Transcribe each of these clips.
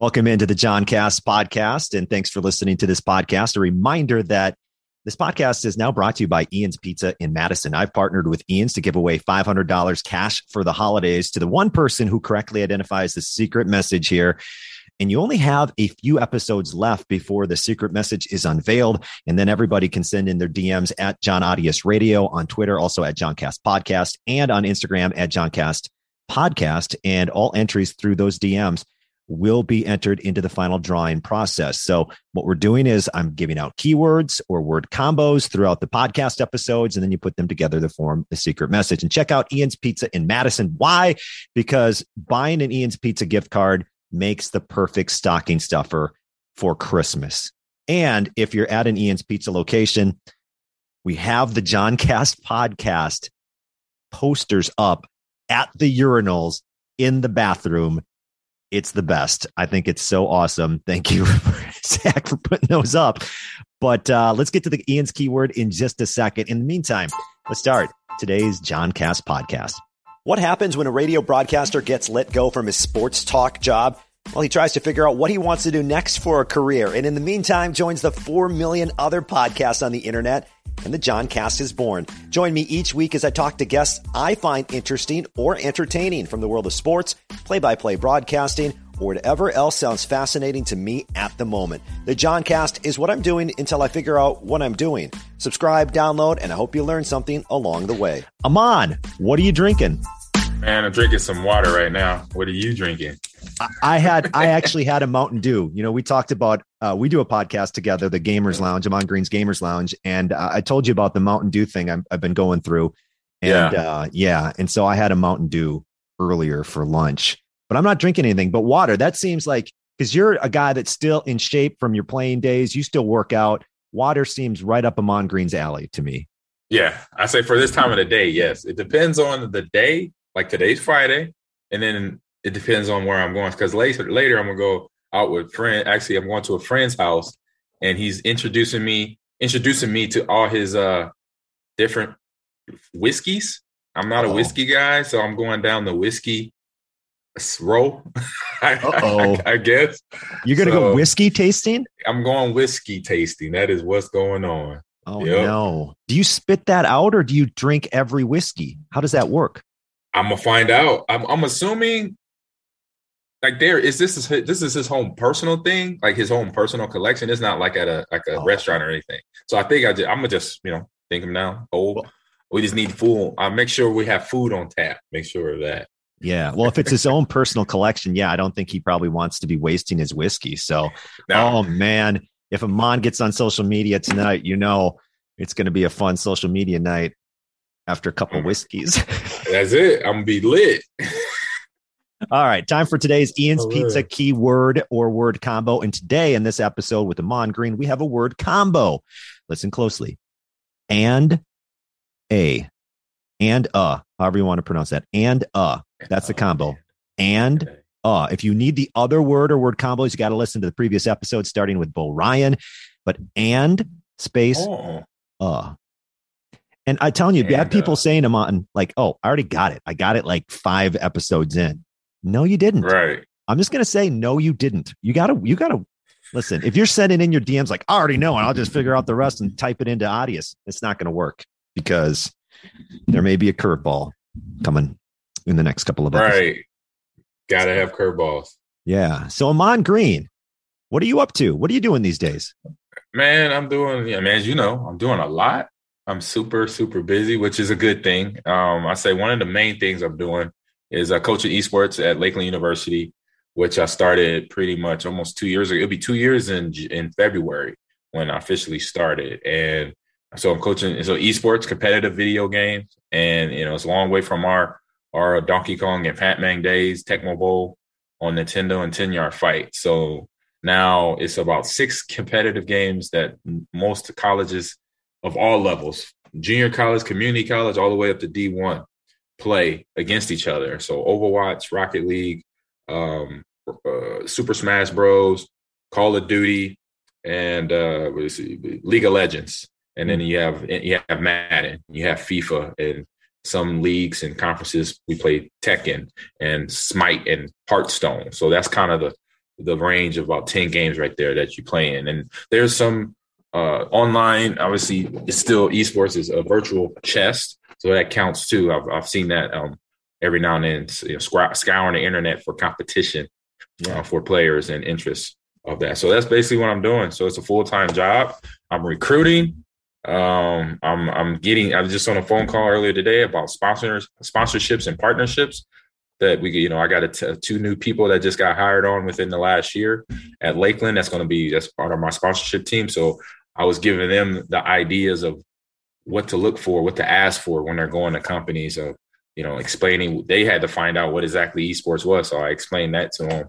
Welcome into the John Cast podcast, and thanks for listening to this podcast. A reminder that this podcast is now brought to you by Ian's Pizza in Madison. I've partnered with Ian's to give away $500 cash for the holidays to the one person who correctly identifies the secret message here. And you only have a few episodes left before the secret message is unveiled. And then everybody can send in their DMs at John Audius Radio on Twitter, also at John Cast Podcast, and on Instagram at John Cast Podcast. And all entries through those DMs will be entered into the final drawing process. So, what we're doing is I'm giving out keywords or word combos throughout the podcast episodes, and then you put them together to form a secret message. And check out Ian's Pizza in Madison. Why? Because buying an Ian's Pizza gift card makes the perfect stocking stuffer for Christmas. And if you're at an Ian's Pizza location, we have the John Cast podcast posters up at the urinals in the bathroom it's the best. I think it's so awesome. Thank you, Zach, for putting those up. But uh, let's get to the Ian's keyword in just a second. In the meantime, let's start today's John Cast podcast. What happens when a radio broadcaster gets let go from his sports talk job? Well, he tries to figure out what he wants to do next for a career. And in the meantime, joins the 4 million other podcasts on the internet and the John Cast is born. Join me each week as I talk to guests I find interesting or entertaining from the world of sports, play by play broadcasting, or whatever else sounds fascinating to me at the moment. The John Cast is what I'm doing until I figure out what I'm doing. Subscribe, download, and I hope you learn something along the way. Ahman, what are you drinking? Man, I'm drinking some water right now. What are you drinking? I had I actually had a Mountain Dew. You know, we talked about uh, we do a podcast together, the Gamers Lounge. Ahman Green's Gamers Lounge, and uh, I told you about the Mountain Dew thing i have been going through. And yeah. Uh, yeah, and so I had a Mountain Dew earlier for lunch, but I'm not drinking anything but water. That seems like because you're a guy that's still in shape from your playing days, you still work out. Water seems right up Ahman Green's alley to me. Yeah, I say for this time of the day, yes. It depends on the day. Like today's Friday, and then it depends on where I'm going because later later I'm gonna go out with friend. Actually, I'm going to a friend's house, and he's introducing me introducing me to all his uh different whiskeys. I'm not a whiskey guy, so I'm going down the whiskey roll. I, I, I, guess you're gonna so, go whiskey tasting. I'm going whiskey tasting. That is what's going on. Oh yep. no! Do you spit that out, or do you drink every whiskey? How does that work? I'm gonna find out. I'm, I'm assuming like there is this is his, this is his home personal thing, like his home personal collection. It's not like at a like a oh. restaurant or anything. So I think I just, I'm gonna just you know think him now. Oh, we just need food. I make sure we have food on tap. Make sure of that. Yeah. Well, if it's his own personal collection, yeah, I don't think he probably wants to be wasting his whiskey. So, no. oh man, if Ahman gets on social media tonight, you know it's going to be a fun social media night after a couple mm. whiskeys. That's it. I'm gonna be lit. All right, time for today's Ian's oh, Pizza keyword or word combo. And today, in this episode with Ahman Green, we have a word combo. Listen closely. And a, and uh, however you want to pronounce that. And uh, that's the combo. And uh, if you need the other word or word combos, you got to listen to the previous episode, starting with Bo Ryan. But and space oh. uh. And I telling you, and, bad people uh, saying Ahman like, oh, I already got it. I got it like five episodes in. No, you didn't. Right. I'm just gonna say no, you didn't. You gotta you gotta listen. If you're sending in your DMs like I already know, and I'll just figure out the rest and type it into Audius, it's not gonna work because there may be a curveball coming in the next couple of episodes. Right. Gotta have curveballs. Yeah. So Ahman Green, what are you up to? What are you doing these days? Man, I'm doing, yeah, man, as you know, I'm doing a lot. I'm super, super busy, which is a good thing. Um, I say one of the main things I'm doing is uh, coaching esports at Lakeland University, which I started pretty much almost two years ago. It'll be two years in in February when I officially started, and so I'm coaching so esports, competitive video games, and you know it's a long way from our our Donkey Kong and Pac-Man days, Tecmo Bowl on Nintendo and 10 yard fight. So now it's about six competitive games that most colleges of all levels, junior college, community college, all the way up to D1 play against each other. So Overwatch, Rocket League, um, uh, Super Smash Bros, Call of Duty, and uh, League of Legends. And then you have you have Madden, you have FIFA, and some leagues and conferences we play Tekken and Smite and Hearthstone. So that's kind of the the range of about 10 games right there that you play in. And there's some uh, online, obviously, it's still esports is a virtual chess. So that counts too. I've, I've seen that um, every now and then, you know, scouring the internet for competition uh, for players and interests of that. So that's basically what I'm doing. So it's a full time job. I'm recruiting. Um, I'm I'm getting. I was just on a phone call earlier today about sponsors, sponsorships, and partnerships that we, you know, I got a t- two new people that just got hired on within the last year at Lakeland. That's going to be that's part of my sponsorship team. So I was giving them the ideas of what to look for, what to ask for when they're going to companies of, you know, explaining. They had to find out what exactly esports was, so I explained that to them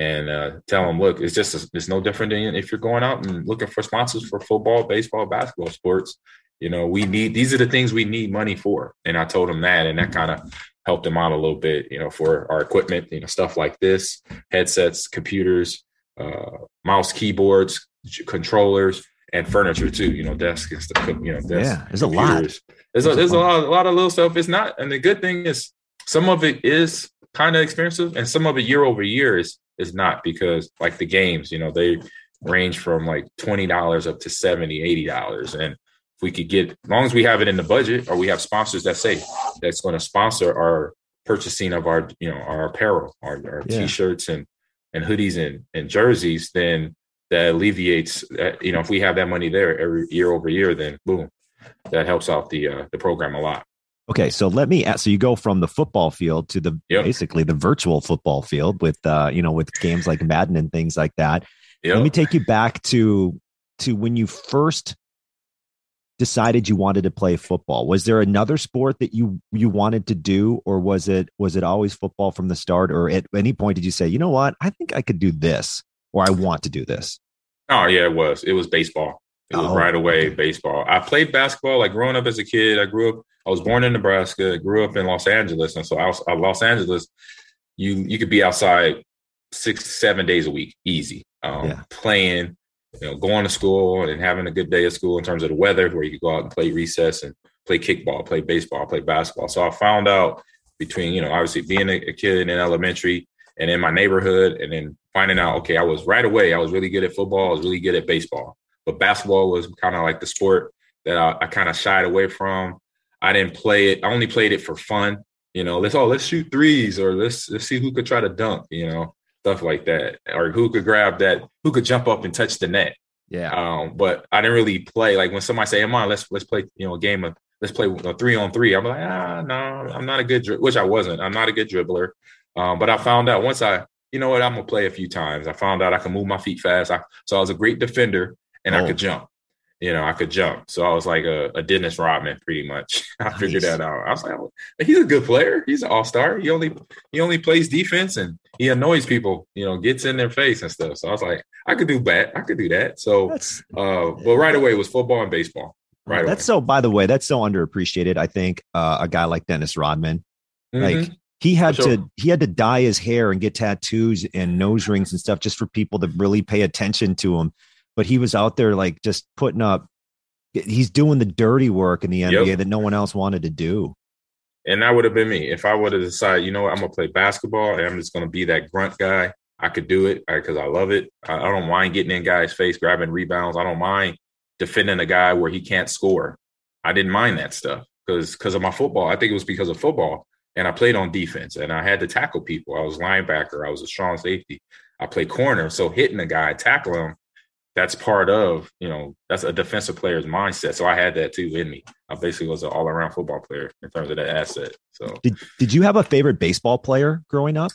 and uh, tell them, look, it's just a, it's no different than if you're going out and looking for sponsors for football, baseball, basketball sports. You know, we need these are the things we need money for, and I told them that, and that kind of helped them out a little bit, you know, for our equipment, you know, stuff like this, headsets, computers, uh, mouse, keyboards, controllers, and furniture too. You know, desks and stuff. You know, desks, yeah, there's computers. a lot. There's a, there's a lot, a lot of little stuff. It's not, and the good thing is, some of it is kind of expensive, and some of it year over year is is not because like the games, you know, they range from like twenty dollars up to 70 80 dollars and if we could get as long as we have it in the budget or we have sponsors that say that's going to sponsor our purchasing of our you know our apparel our, our yeah. t-shirts and and hoodies and, and jerseys then that alleviates uh, you know if we have that money there every year over year then boom that helps out the uh, the program a lot okay so let me ask so you go from the football field to the yep. basically the virtual football field with uh you know with games like madden and things like that yep. let me take you back to to when you first decided you wanted to play football? Was there another sport that you you wanted to do, or was it was it always football from the start? Or at any point did you say, you know what, I think I could do this, or I want to do this? Oh yeah, it was. It was baseball. It was oh. right away baseball. I played basketball like growing up as a kid. I grew up. I was born in Nebraska. Grew up in Los Angeles, and so I was, uh, Los Angeles. You you could be outside six seven days a week, easy, um, yeah. playing you know, going to school and having a good day at school in terms of the weather, where you could go out and play recess and play kickball, play baseball, play basketball. So I found out between, you know, obviously being a, a kid in elementary and in my neighborhood, and then finding out, okay, I was right away, I was really good at football, I was really good at baseball, but basketball was kind of like the sport that I, I kind of shied away from. I didn't play it. I only played it for fun. You know, let's oh let's shoot threes or let's let's see who could try to dunk. You know, stuff like that, or who could grab that, who could jump up and touch the net. Yeah. Um, but I didn't really play. Like when somebody say, "Come on, let's let's play," you know, a game of let's play a three on three. I'm like, ah, no, I'm not a good, dri-, which I wasn't. I'm not a good dribbler. Um, but I found out once I, you know what, I'm gonna play a few times. I found out I can move my feet fast. I, so I was a great defender and oh. I could jump you know, I could jump. So I was like a, a Dennis Rodman, pretty much. I nice. figured that out. I was like, oh, he's a good player. He's an all star. He only he only plays defense and he annoys people. You know, gets in their face and stuff. So I was like, I could do that. I could do that. So, that's, uh, but right away it was football and baseball. Right. That's away. so. By the way, that's so underappreciated. I think uh, a guy like Dennis Rodman, mm-hmm. like he had sure. to he had to dye his hair and get tattoos and nose rings and stuff just for people to really pay attention to him but he was out there like just putting up he's doing the dirty work in the NBA yep. that no one else wanted to do. And that would have been me. If I would have decided, you know what, I'm gonna play basketball and I'm just gonna be that grunt guy, I could do it because I love it. I, I don't mind getting in guys' face, grabbing rebounds. I don't mind defending a guy where he can't score. I didn't mind that stuff because because of my football. I think it was because of football. And I played on defense and I had to tackle people. I was linebacker. I was a strong safety. I played corner. So hitting a guy, tackle him, that's part of you know that's a defensive player's mindset. So I had that too in me. I basically was an all around football player in terms of that asset. So did did you have a favorite baseball player growing up?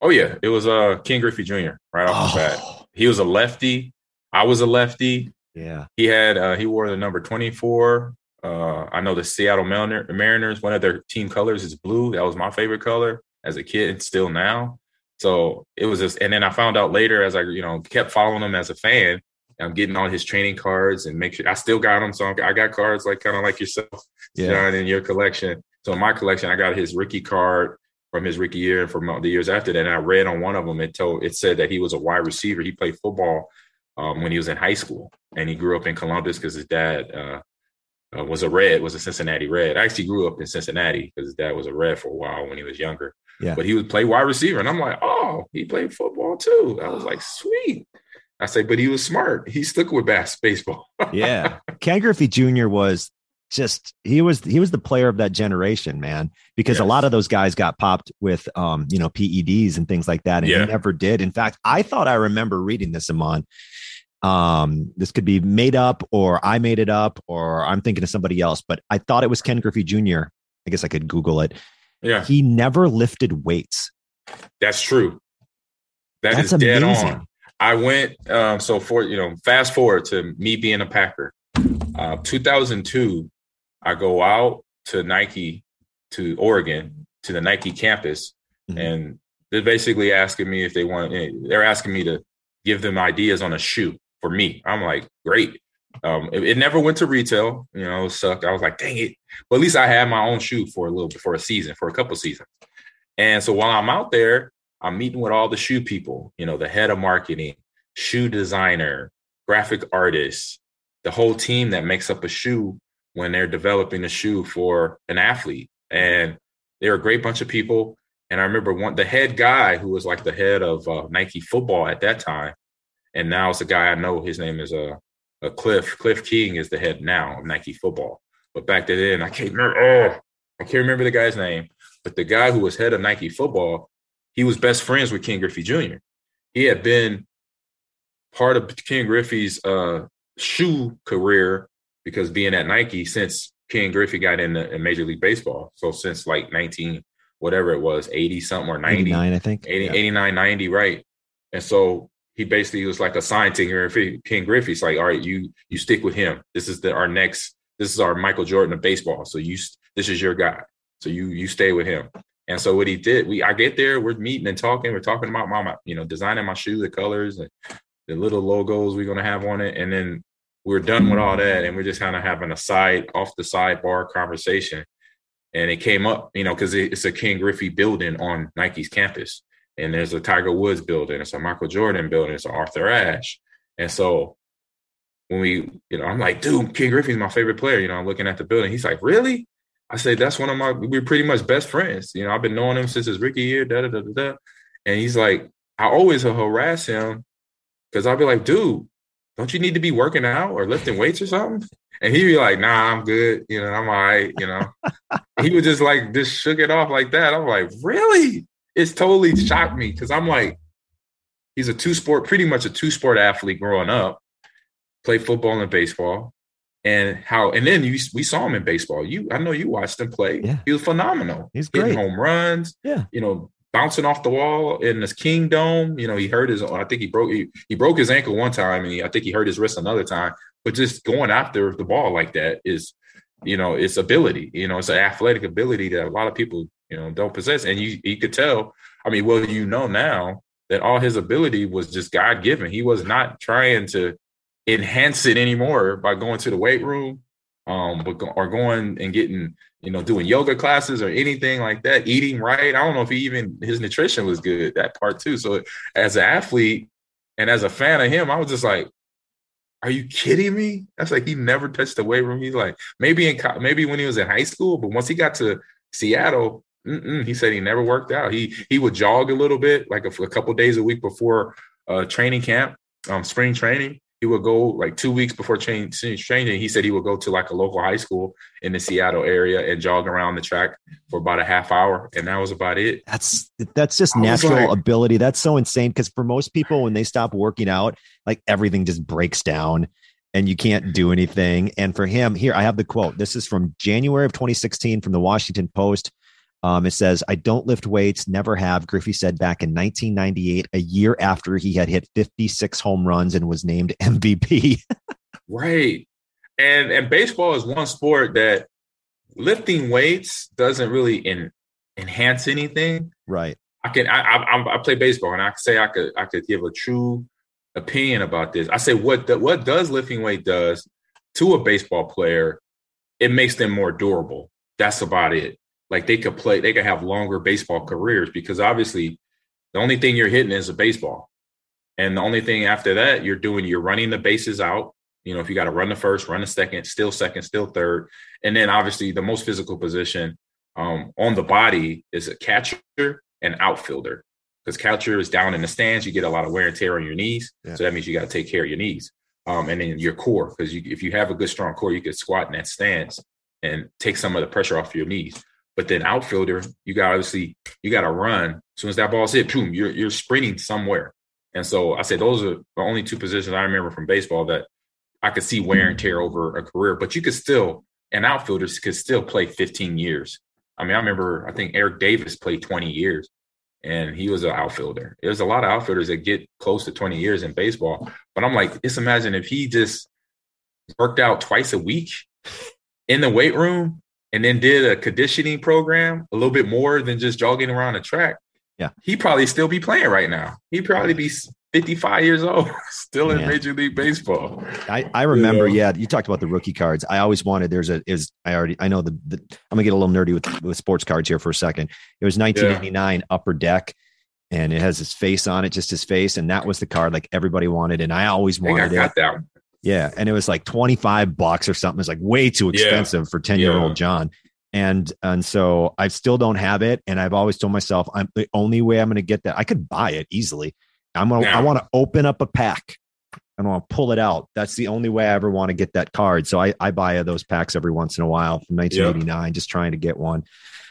Oh yeah, it was uh Ken Griffey Jr. Right off oh. the bat. He was a lefty. I was a lefty. Yeah. He had uh he wore the number 24. Uh I know the Seattle Mariners, one of their team colors is blue. That was my favorite color as a kid and still now. So it was just and then I found out later as I, you know, kept following him as a fan I'm getting all his training cards and make sure I still got them. So I got cards like kind of like yourself, yeah. John, in your collection. So in my collection, I got his rookie card from his rookie year and from the years after that. And I read on one of them, it told it said that he was a wide receiver. He played football um, when he was in high school, and he grew up in Columbus because his dad uh, uh, was a Red, was a Cincinnati Red. I actually grew up in Cincinnati because his dad was a Red for a while when he was younger. Yeah. But he would play wide receiver. And I'm like, oh, he played football too. I was like, sweet. I say, but he was smart. He stuck with bass baseball. yeah. Ken Griffey Jr. was just he was he was the player of that generation, man. Because yes. a lot of those guys got popped with um, you know, PEDs and things like that. And yeah. he never did. In fact, I thought I remember reading this, Ahman. Um, this could be made up or I made it up or I'm thinking of somebody else, but I thought it was Ken Griffey Jr. I guess I could Google it. Yeah. He never lifted weights. That's true. That That's is dead amazing. on. I went um, so for you know, fast forward to me being a Packer. Uh, 2002, I go out to Nike to Oregon to the Nike campus, mm-hmm. and they're basically asking me if they want. Eh, they're asking me to give them ideas on a shoe for me. I'm like, great. Um, it, it, never went to retail, you know, sucked. I was like, dang it. But at least I had my own shoe for a little for a season, for a couple seasons. And so while I'm out there, I'm meeting with all the shoe people, you know, the head of marketing, shoe designer, graphic artist, the whole team that makes up a shoe when they're developing a shoe for an athlete. And they're a great bunch of people. And I remember one the head guy who was like the head of uh, Nike football at that time, and now it's a guy I know. His name is uh, uh Cliff. Cliff King is the head now of Nike football. But back then, I can't remember. Oh, I can't remember the guy's name. But the guy who was head of Nike football, he was best friends with Ken Griffey Jr. He had been part of Ken Griffey's uh, shoe career because being at Nike since Ken Griffey got in, the, in Major League Baseball. So since like 19, whatever it was, 80 something or 90. 89, I think. 80, yeah. 89, 90, right. And so he basically was like assigned to Griffey. Ken Griffey's like, all right, you you stick with him. This is the our next, this is our Michael Jordan of baseball. So you this is your guy. So you you stay with him. And so what he did, we I get there, we're meeting and talking, we're talking about my, you know, designing my shoe, the colors and the little logos we're gonna have on it. And then we're done with all that and we're just kind of having a side off the sidebar conversation and it came up you know because it's a ken griffey building on nike's campus and there's a tiger woods building it's a michael jordan building it's an arthur ashe and so when we you know i'm like dude ken griffey's my favorite player you know i'm looking at the building he's like really i said that's one of my we're pretty much best friends you know i've been knowing him since his rookie year da da da da, da. and he's like i always harass him because i'll be like dude don't you need to be working out or lifting weights or something? And he'd be like, nah, I'm good. You know, I'm all right. You know, he would just like, just shook it off like that. I'm like, really? It's totally shocked me because I'm like, he's a two sport, pretty much a two sport athlete growing up, played football and baseball. And how, and then you, we saw him in baseball. You, I know you watched him play. Yeah. He was phenomenal. He's great. home runs. Yeah. You know, bouncing off the wall in this Kingdome. You know, he hurt his. I think he broke he, he broke his ankle one time, and he, I think he hurt his wrist another time. But just going after the ball like that is, you know, it's ability. You know, it's an athletic ability that a lot of people you know don't possess. And you you could tell. I mean, well, you know now that all his ability was just God given. He was not trying to enhance it anymore by going to the weight room um, but or going and getting, you know, doing yoga classes or anything like that, eating right. I don't know if he even his nutrition was good, that part too. So as an athlete and as a fan of him, I was just like, are you kidding me? That's like he never touched the weight room. He's like maybe in maybe when he was in high school, but once he got to Seattle, he said he never worked out. He he would jog a little bit, like a, a couple days a week before uh, training camp, um, spring training, he would go like two weeks before training. changing. He said he would go to like a local high school in the Seattle area and jog around the track for about a half hour, and that was about it. That's that's just natural like, ability. That's so insane because for most people, when they stop working out, like everything just breaks down and you can't do anything. And for him, here I have the quote. This is from January of 2016 from the Washington Post. Um, it says, I don't lift weights, never have. Griffey said back in 1998, a year after he had hit 56 home runs and was named MVP. right. And and baseball is one sport that lifting weights doesn't really in, enhance anything. Right. I can I, I I play baseball and I can say I could I could give a true opinion about this. I say what the, what does lifting weight does to a baseball player, it makes them more durable. That's about it like they could play, they could have longer baseball careers because obviously the only thing you're hitting is a baseball. And the only thing after that you're doing, you're running the bases out. You know, if you got to run the first, run the second, still second, still third. And then obviously the most physical position um, on the body is a catcher. and outfielder because catcher is down in the stands. You get a lot of wear and tear on your knees, yeah. so that means you got to take care of your knees. Um, and then your core because you, if you have a good strong core, you could squat in that stance and take some of the pressure off your knees. But then outfielder, you got obviously you got to run. As soon as that ball's hit, boom, you're you're sprinting somewhere. And so I said those are the only two positions I remember from baseball that I could see wear and tear over a career. But you could still, and outfielders could still play 15 years. I mean, I remember I think Eric Davis played 20 years, and he was an outfielder. There's a lot of outfielders that get close to 20 years in baseball. But I'm like, just imagine if he just worked out twice a week in the weight room and then did a conditioning program a little bit more than just jogging around the track, yeah, he probably still be playing right now. He'd probably be 55 years old, still in Major League Baseball. I, I remember, you know? yeah, you talked about the rookie cards. I always wanted there's a is I already I know the, the I'm gonna get a little nerdy with with sports cards here for a second. It was 1989 yeah. Upper Deck, and it has his face on it, just his face, and that was the card like everybody wanted, and I always wanted I got it. That yeah, and it was like 25 bucks or something. It's like way too expensive yeah. for 10 year old John. And and so I still don't have it. And I've always told myself I'm the only way I'm gonna get that. I could buy it easily. I'm gonna I want to open up a pack. And I want to pull it out. That's the only way I ever want to get that card. So I, I buy those packs every once in a while from 1989, yep. just trying to get one.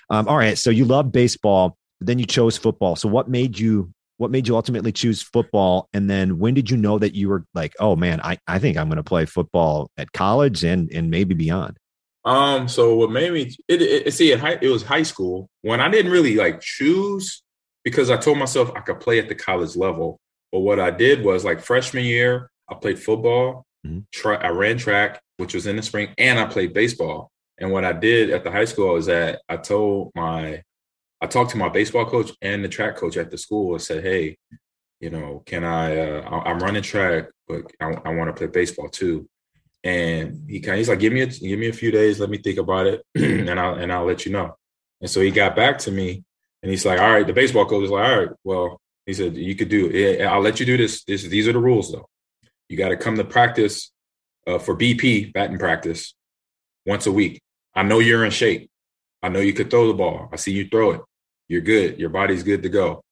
Um, all right. So you love baseball, then you chose football. So what made you what made you ultimately choose football? And then when did you know that you were like oh man i, I think i'm going to play football at college and and maybe beyond? Um so what made me it, it see it, it was high school when i didn't really like choose because i told myself i could play at the college level. But what i did was like freshman year i played football mm-hmm. tra- i ran track which was in the spring and i played baseball. And what i did at the high school is that i told my I talked to my baseball coach and the track coach at the school and said, "Hey, you know, can I? Uh, I'm running track, but I, I want to play baseball too." And he kind of he's like, "Give me a give me a few days, let me think about it, and I'll and I'll let you know." And so he got back to me, and he's like, "All right." The baseball coach is like, "All right, well," he said, "You could do it. I'll let you do this. This these are the rules, though. You got to come to practice uh, for BP batting practice once a week. I know you're in shape. I know you could throw the ball. I see you throw it you're good. Your body's good to go.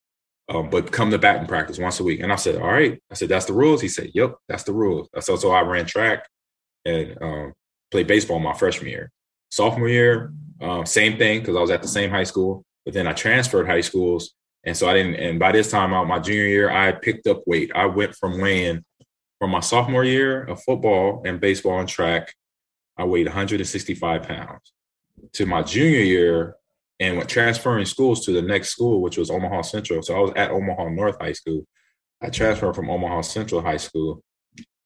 Um, but come to batting practice once a week. And I said, all right. I said, that's the rules. He said, yep, that's the rules. So, so I ran track and um, played baseball my freshman year. Sophomore year, um, same thing because I was at the same high school. But then I transferred high schools, and so I didn't. And by this time out, my junior year, I picked up weight. I went from weighing from my sophomore year of football and baseball and track, I weighed 165 pounds. To my junior year, and went transferring schools to the next school, which was Omaha Central. So I was at Omaha North High School. I transferred from Omaha Central High School,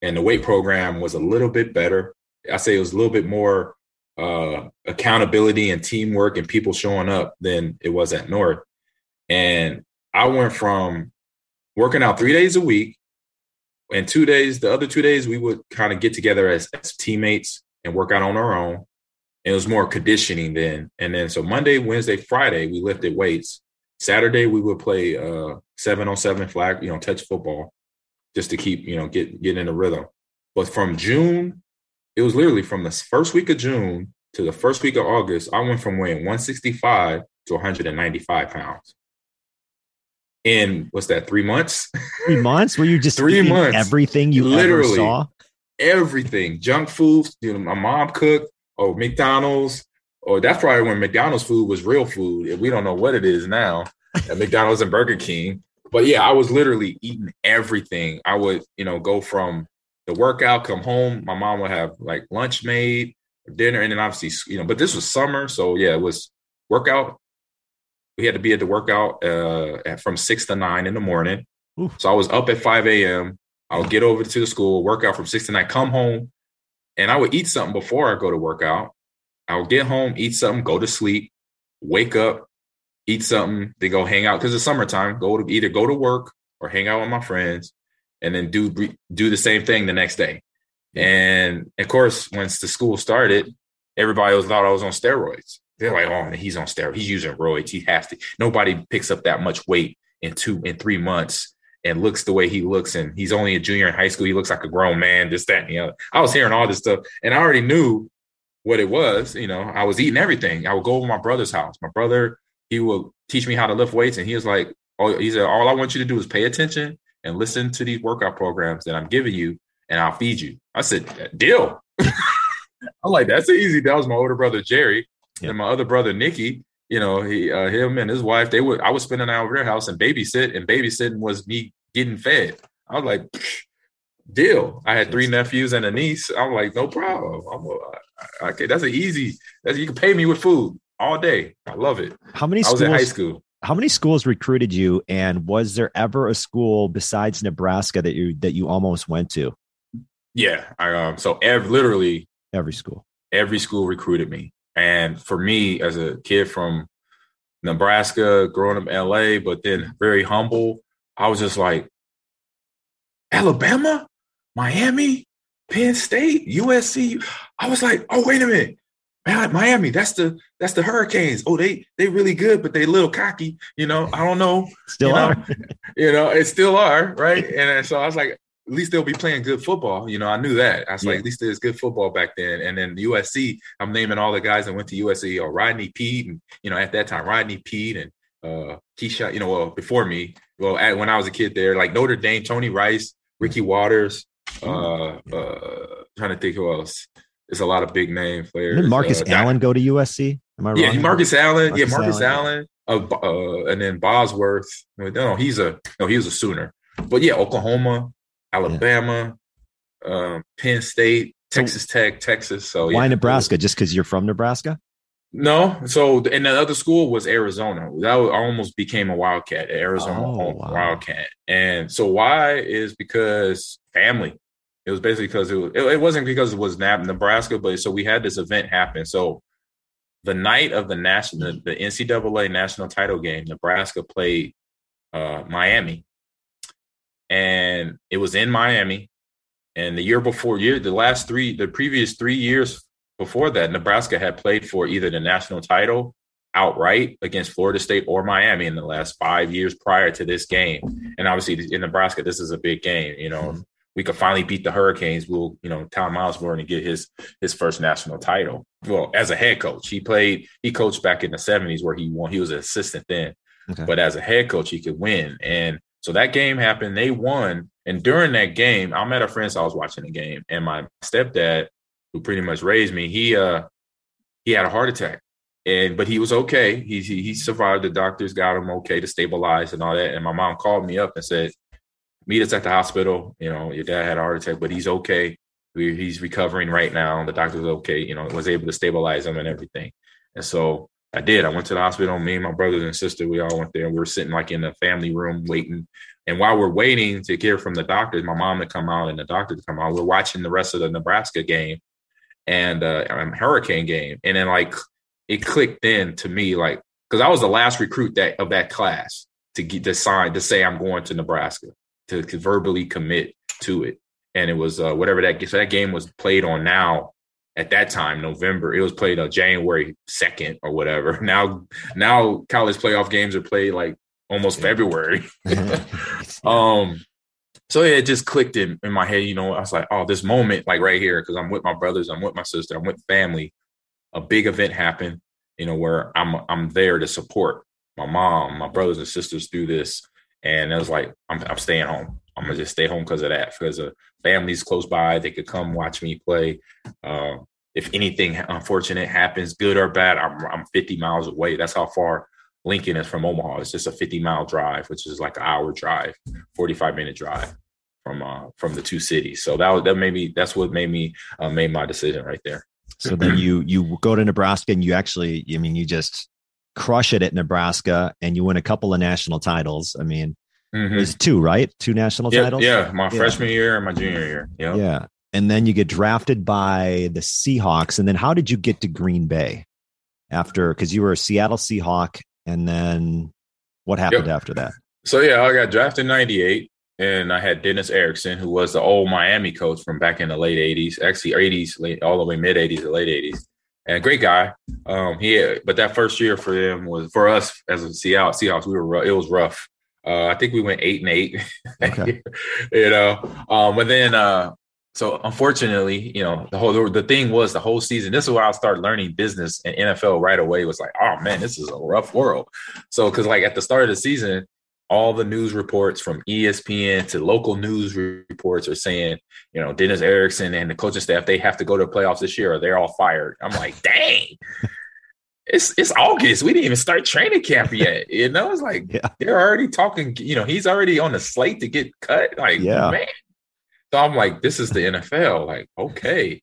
and the weight program was a little bit better. I say it was a little bit more uh, accountability and teamwork and people showing up than it was at North. And I went from working out three days a week, and two days, the other two days, we would kind of get together as, as teammates and work out on our own it was more conditioning then. And then so Monday, Wednesday, Friday, we lifted weights. Saturday we would play uh seven on seven flag, you know, touch football just to keep, you know, get get in the rhythm. But from June, it was literally from the first week of June to the first week of August, I went from weighing 165 to 195 pounds. In what's that, three months? Three months? Were you just three months? Everything you literally saw? Everything. Junk food, you know, my mom cooked, oh McDonald's, or that's probably when McDonald's food was real food. We don't know what it is now at McDonald's and Burger King. But yeah, I was literally eating everything. I would, you know, go from the workout, come home. My mom would have like lunch made, dinner, and then obviously, you know, but this was summer. So yeah, it was workout. We had to be at the workout uh, at, from six to nine in the morning. So I was up at 5 a.m. I would get over to the school, work out from six to nine, come home, and I would eat something before I go to work out. I would get home, eat something, go to sleep, wake up, eat something, then go hang out because it's summertime. Go to either go to work or hang out with my friends, and then do do the same thing the next day. And of course, once the school started, everybody was thought I was on steroids. They're like, "Oh, he's on steroids. He's using roids. He has to." Nobody picks up that much weight in two in three months and looks the way he looks, and he's only a junior in high school. He looks like a grown man, this, that, and the other. I was hearing all this stuff, and I already knew what it was. You know, I was eating everything. I would go over my brother's house. My brother he would teach me how to lift weights. And he was like, Oh, he said, all I want you to do is pay attention and listen to these workout programs that I'm giving you, and I'll feed you. I said, deal. I'm like, that's easy. That was my older brother Jerry, yeah. and my other brother Nicky. You know, he, uh, him and his wife. They would. I was spending out over their house and babysit, and babysitting was me getting fed. I was like, deal. I had three nephews and a niece. I'm like, no problem. I'm okay. That's an easy. That's you can pay me with food all day. I love it. How many? I was in high school. How many schools recruited you, and was there ever a school besides Nebraska that you that you almost went to? Yeah, I um. So every, literally every school, every school recruited me, and for me as a kid from Nebraska, growing up in LA, but then very humble, I was just like, Alabama, Miami, Penn State, USC. I was like, oh wait a minute, Miami, that's the that's the Hurricanes. Oh, they they really good, but they a little cocky. You know, I don't know. Still you are. Know, you know, it still are, right? And so I was like, at least they'll be playing good football. You know, I knew that. I was yeah. like, at least there's good football back then. And then USC, I'm naming all the guys that went to USC, or Rodney Peete, and you know, at that time, Rodney Peete and uh Keyshawn, you know, well, before me, well, at, when I was a kid there, like Notre Dame, Tony Rice, Ricky Watters, uh, uh trying to think who else. There's a lot of big name players. Did Marcus uh, Allen go to USC? Am I wrong? Yeah, Marcus Allen. Marcus yeah, Marcus Allen. Allen. Uh, uh, and then Bosworth. No, he's a no, he was a Sooner. But yeah, Oklahoma, Alabama, yeah. um, Penn State, Texas so, Tech, Texas. So why Nebraska? Just because you're from Nebraska? No. So and the other school was Arizona. That almost became a Wildcat, Arizona oh, wow. Wildcat. And so why is because family. It was basically because it, was, it, wasn't because it was Nebraska, but so we had this event happen. So the night of the national, the, the NCAA national title game, Nebraska played uh, Miami, and it was in Miami. And the year before, year the last three, the previous three years before that, Nebraska had played for either the national title outright against Florida State or Miami in the last five years prior to this game. And obviously in Nebraska, this is a big game. You know, mm-hmm we could finally beat the Hurricanes, we'll, you know, Tom Osborne and get his his first national title. Well, as a head coach, he played, he coached back in the 70s where he won, he was an assistant then. Okay. But as a head coach, he could win. And so that game happened, they won. And during that game, I met a friend, so I was watching the game, and my stepdad, who pretty much raised me, he uh he had a heart attack. And but he was okay. He, he he survived. The doctors got him okay to stabilize and all that. And my mom called me up and said, meet us at the hospital. You know, your dad had a heart attack, but he's okay. We, he's recovering right now. The doctor's okay. You know, was able to stabilize him and everything. And so I did. I went to the hospital. Me and my brothers and sister, we all went there. And we were sitting like in the family room waiting. And while we're waiting to hear from the doctors, my mom to come out and the doctor to come out, we're watching the rest of the Nebraska game and uh, Hurricane game. And then like it clicked in to me, like because I was the last recruit that of that class to get to sign to say I'm going to Nebraska to, to verbally commit to it. And it was uh, whatever that so that game was played on now at that time November. It was played on January second or whatever. Now now college playoff games are played like almost February. um so yeah, it just clicked in, in my head, you know. I was like, oh, this moment, like right here, because I'm with my brothers, I'm with my sister, I'm with family. A big event happened, you know, where I'm I'm there to support my mom, my brothers and sisters through this. And I was like, I'm, I'm staying home. I'm gonna just stay home because of that. Because the family's close by, they could come watch me play. Uh, if anything unfortunate happens, good or bad, I'm I'm 50 miles away. That's how far Lincoln is from Omaha. It's just a 50 mile drive, which is like an hour drive, 45 minute drive from uh, from the two cities. So that that made me. That's what made me uh, made my decision right there. So then you you go to Nebraska and you actually, I mean, you just crush it at Nebraska and you win a couple of national titles. I mean, mm-hmm. there's two, right? Two national yeah, titles. Yeah, my yeah. freshman year and my junior year. Yeah. Yeah. And then you get drafted by the Seahawks. And then how did you get to Green Bay after? Because you were a Seattle Seahawk. And then what happened yep. after that? So, yeah, I got drafted in 98 and I had Dennis Erickson, who was the old Miami coach from back in the late 80s, actually 80s, late, all the way mid 80s to late 80s and a great guy. Um, he but that first year for them was for us as a Seattle Seahawks. We were it was rough. Uh, I think we went eight and eight. Okay. you know, um, but then uh, so unfortunately, you know, the whole the thing was the whole season. This is where I started learning business and NFL right away. Was like, oh man, this is a rough world. So because like at the start of the season, all the news reports from ESPN to local news reports are saying, you know, Dennis Erickson and the coaching staff they have to go to the playoffs this year or they're all fired. I'm like, dang. It's it's August. We didn't even start training camp yet. You know, it's like yeah. they're already talking. You know, he's already on the slate to get cut. Like, yeah. man, so I'm like, this is the NFL. Like, okay.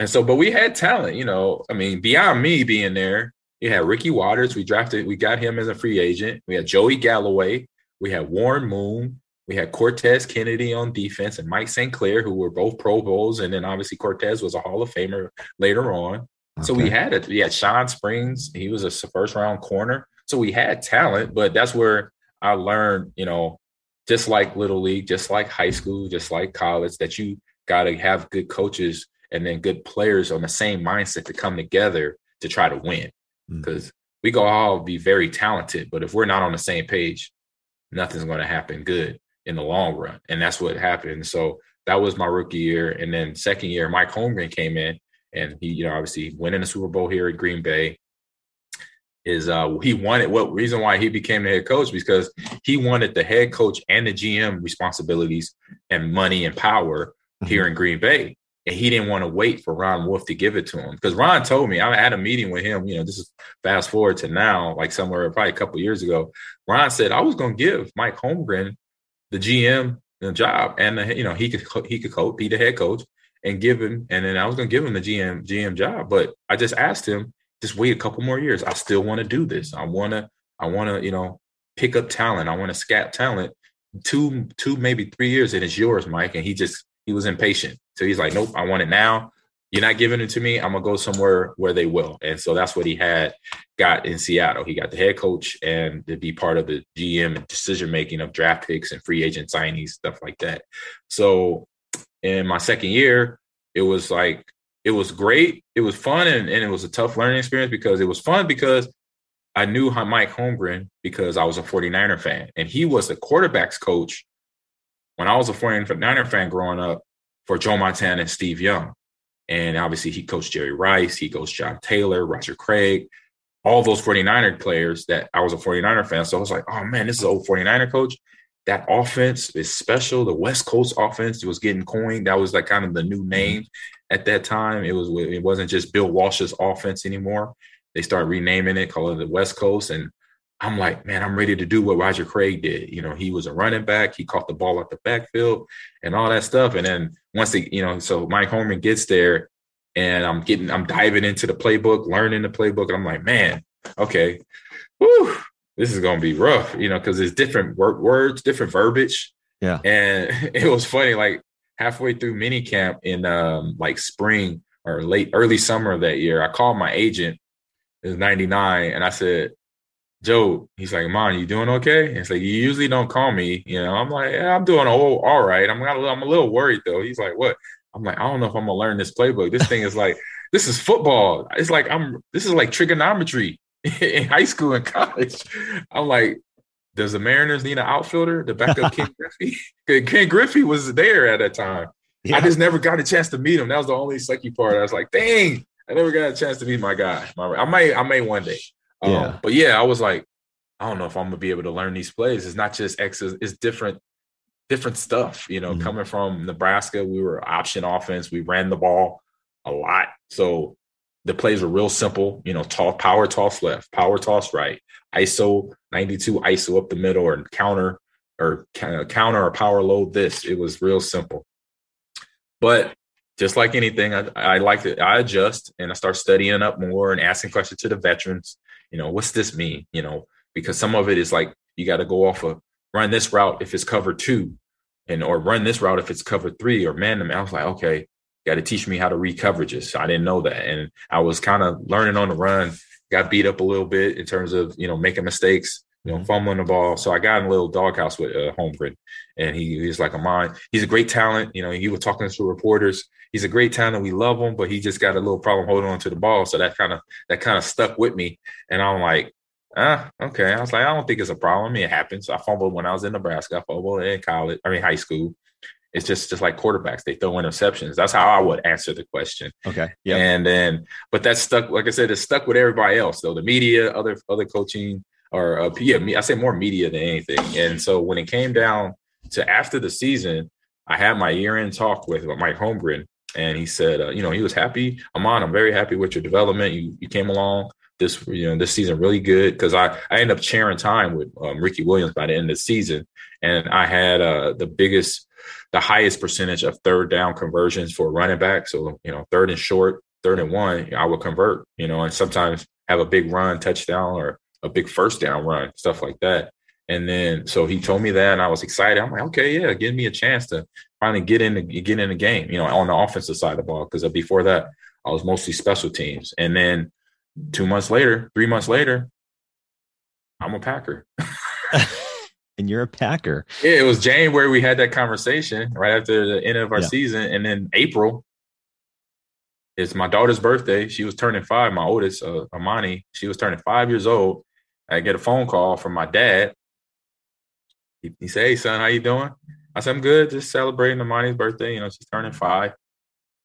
And so, but we had talent, you know. I mean, beyond me being there, you had Ricky Watters. We drafted, we got him as a free agent. We had Joey Galloway. We had Warren Moon. We had Cortez Kennedy on defense and Mike Sinclair, who were both Pro Bowls. And then obviously Cortez was a Hall of Famer later on. Okay. So we had it. We had Shawn Springs. He was a first round corner. So we had talent, but that's where I learned, you know, just like little league, just like high school, just like college, that you got to have good coaches and then good players on the same mindset to come together to try to win. Because mm. we go all be very talented, but if we're not on the same page, nothing's going to happen good in the long run. And that's what happened. So that was my rookie year. And then second year, Mike Holmgren came in and he, you know, obviously winning the Super Bowl here at Green Bay is uh he wanted what reason why he became the head coach because he wanted the head coach and the GM responsibilities and money and power mm-hmm. here in Green Bay. And he didn't want to wait for Ron Wolf to give it to him. Because Ron told me, I had a meeting with him, you know, this is fast forward to now, like somewhere probably a couple years ago. Ron said, I was gonna give Mike Holmgren the GM the job and the, you know, he could he could coach, be the head coach and give him, and then I was gonna give him the GM GM job. But I just asked him, just wait a couple more years. I still want to do this. I want to, I want to, you know, pick up talent. I want to scat talent. Two, two, maybe three years, and it's yours, Mike. And he just, he was impatient. So he's like, nope, I want it now. You're not giving it to me. I'm gonna go somewhere where they will. And so that's what he had got in Seattle. He got the head coach and to be part of the GM and decision making of draft picks and free agent signees, stuff like that. So in my second year, it was like it was great. It was fun and, and it was a tough learning experience because it was fun because I knew Mike Holmgren because I was a 49er fan and he was the quarterbacks coach when I was a 49er fan growing up for Joe Montana and Steve Young. And obviously he coached Jerry Rice, he coached John Taylor, Roger Craig, all those 49er players that I was a 49er fan. So I was like, oh man, this is an old 49er coach. That offense is special. The West Coast offense was getting coined. That was like kind of the new mm-hmm. name at that time. It was it wasn't just Bill Walsh's offense anymore. They started renaming it, calling it the West Coast. And I'm like, man, I'm ready to do what Roger Craig did. You know, he was a running back. He caught the ball at the backfield and all that stuff. And then once they, you know, so Mike Holmgren gets there and I'm getting, I'm diving into the playbook, learning the playbook. And I'm like, man, okay, whew, this is going to be rough, you know, because it's different work words, different verbiage. Yeah. And it was funny. Like halfway through mini camp in um, like spring or late early summer of that year, I called my agent. It was 99. And I said, Joe, he's like, Mom, you doing okay? And it's like, you usually don't call me. You know, I'm like, yeah, I'm doing all, all right. I'm not, I'm a little worried though. He's like, what? I'm like, I don't know if I'm gonna learn this playbook. This thing is like, this is football. It's like I'm this is like trigonometry in high school and college. I'm like, does the Mariners need an outfielder to back up Ken Griffey? Ken Griffey was there at that time. Yeah. I just never got a chance to meet him. That was the only sucky part. I was like, dang, I never got a chance to meet my guy. I may, I may one day. Um, yeah. But yeah, I was like, I don't know if I'm gonna be able to learn these plays. It's not just X's, it's different, different stuff. You know, mm-hmm. coming from Nebraska, we were option offense. We ran the ball a lot. So the plays were real simple, you know, power toss left, power toss right, ISO 92, ISO up the middle, or counter or counter or power load this. It was real simple. But just like anything, I, I like to I adjust and I start studying up more and asking questions to the veterans. You know, what's this mean? You know, because some of it is like you got to go off of run this route if it's cover two, and or run this route if it's cover three, or man them. I was like, okay, got to teach me how to read coverages. I didn't know that. And I was kind of learning on the run, got beat up a little bit in terms of, you know, making mistakes, you know, mm-hmm. fumbling the ball. So I got in a little doghouse with uh, Holmgren and he, he's like a mind. He's a great talent. You know, he was talking to reporters. He's a great talent. We love him, but he just got a little problem holding on to the ball. So that kind of, that kind of stuck with me. And I'm like, ah, okay. I was like, I don't think it's a problem. I mean, it happens. I fumbled when I was in Nebraska. I fumbled in college, I mean, high school. It's just just like quarterbacks; they throw interceptions. That's how I would answer the question. Okay. Yeah. And then, but that's stuck. Like I said, it's stuck with everybody else. though. the media, other other coaching, or uh, yeah, me, I say more media than anything. And so when it came down to after the season, I had my year end talk with Mike Holmgren, and he said, uh, you know, he was happy. Ahman, I'm very happy with your development. You you came along this you know this season really good because I I ended up sharing time with um, Ricky Williams by the end of the season, and I had uh, the biggest the highest percentage of third down conversions for running back. So, you know, third and short, third and one, I would convert, you know, and sometimes have a big run, touchdown, or a big first down run, stuff like that. And then so he told me that, and I was excited. I'm like, okay, yeah, give me a chance to finally get in the get in the game, you know, on the offensive side of the ball. Because uh, before that, I was mostly special teams. And then two months later, three months later, I'm a Packer. and you're a Packer. Yeah, it was January we had that conversation right after the end of our yeah. season, and then April. It's my daughter's birthday. She was turning five. My oldest, uh, Amani, she was turning five years old. I get a phone call from my dad. He, he said, "Hey, son, how you doing?" I said, "I'm good. Just celebrating Amani's birthday. You know, she's turning five.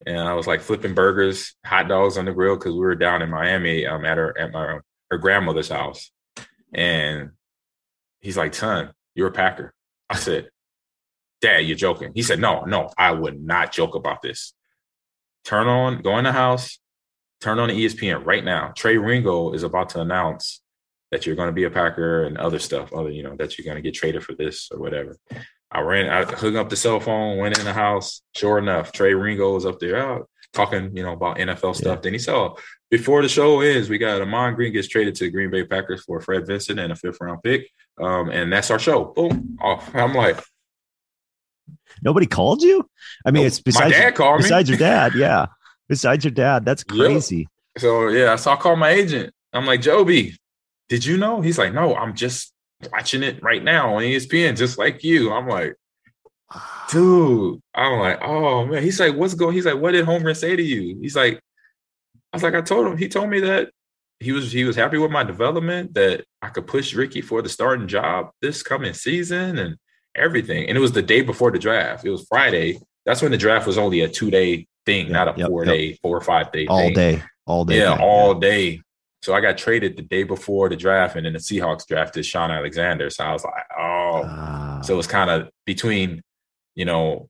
And I was like flipping burgers, hot dogs on the grill because we were down in Miami um, at her at my her grandmother's house. And he's like, "Son, you're a Packer. I said, Dad, you're joking. He said, No, no, I would not joke about this. Turn on, go in the house, turn on the ESPN right now. Trey Wingo is about to announce that you're going to be a Packer and other stuff, other, you know, that you're going to get traded for this or whatever. I ran, I hooked up the cell phone, went in the house. Sure enough, Trey Wingo was up there out, talking, you know, about NFL stuff. Yeah. Then he saw before the show ends, we got Ahman Green gets traded to the Green Bay Packers for Fred Vinson and a fifth round pick. Um, and that's our show. Boom. Off. I'm like, nobody called you. I mean, it's besides, my dad called besides your dad. Yeah. Besides your dad. That's crazy. Yep. So yeah, so I called my agent. I'm like, Joby, did you know? He's like, no, I'm just watching it right now on ESPN, just like you. I'm like, dude, I'm like, oh man. He's like, what's going? He's like, what did Homer say to you? He's like, I was like, I told him. He told me that he was he was happy with my development, that I could push Ricky for the starting job this coming season and everything. And it was the day before the draft. It was Friday. That's when the draft was only a two day thing, yep, not a yep, four yep. day, four or five day, all thing. day, all day, yeah, thing, all day. So I got traded the day before the draft, and then the Seahawks drafted Shaun Alexander. So I was like, oh, uh, so it was kind of between, you know,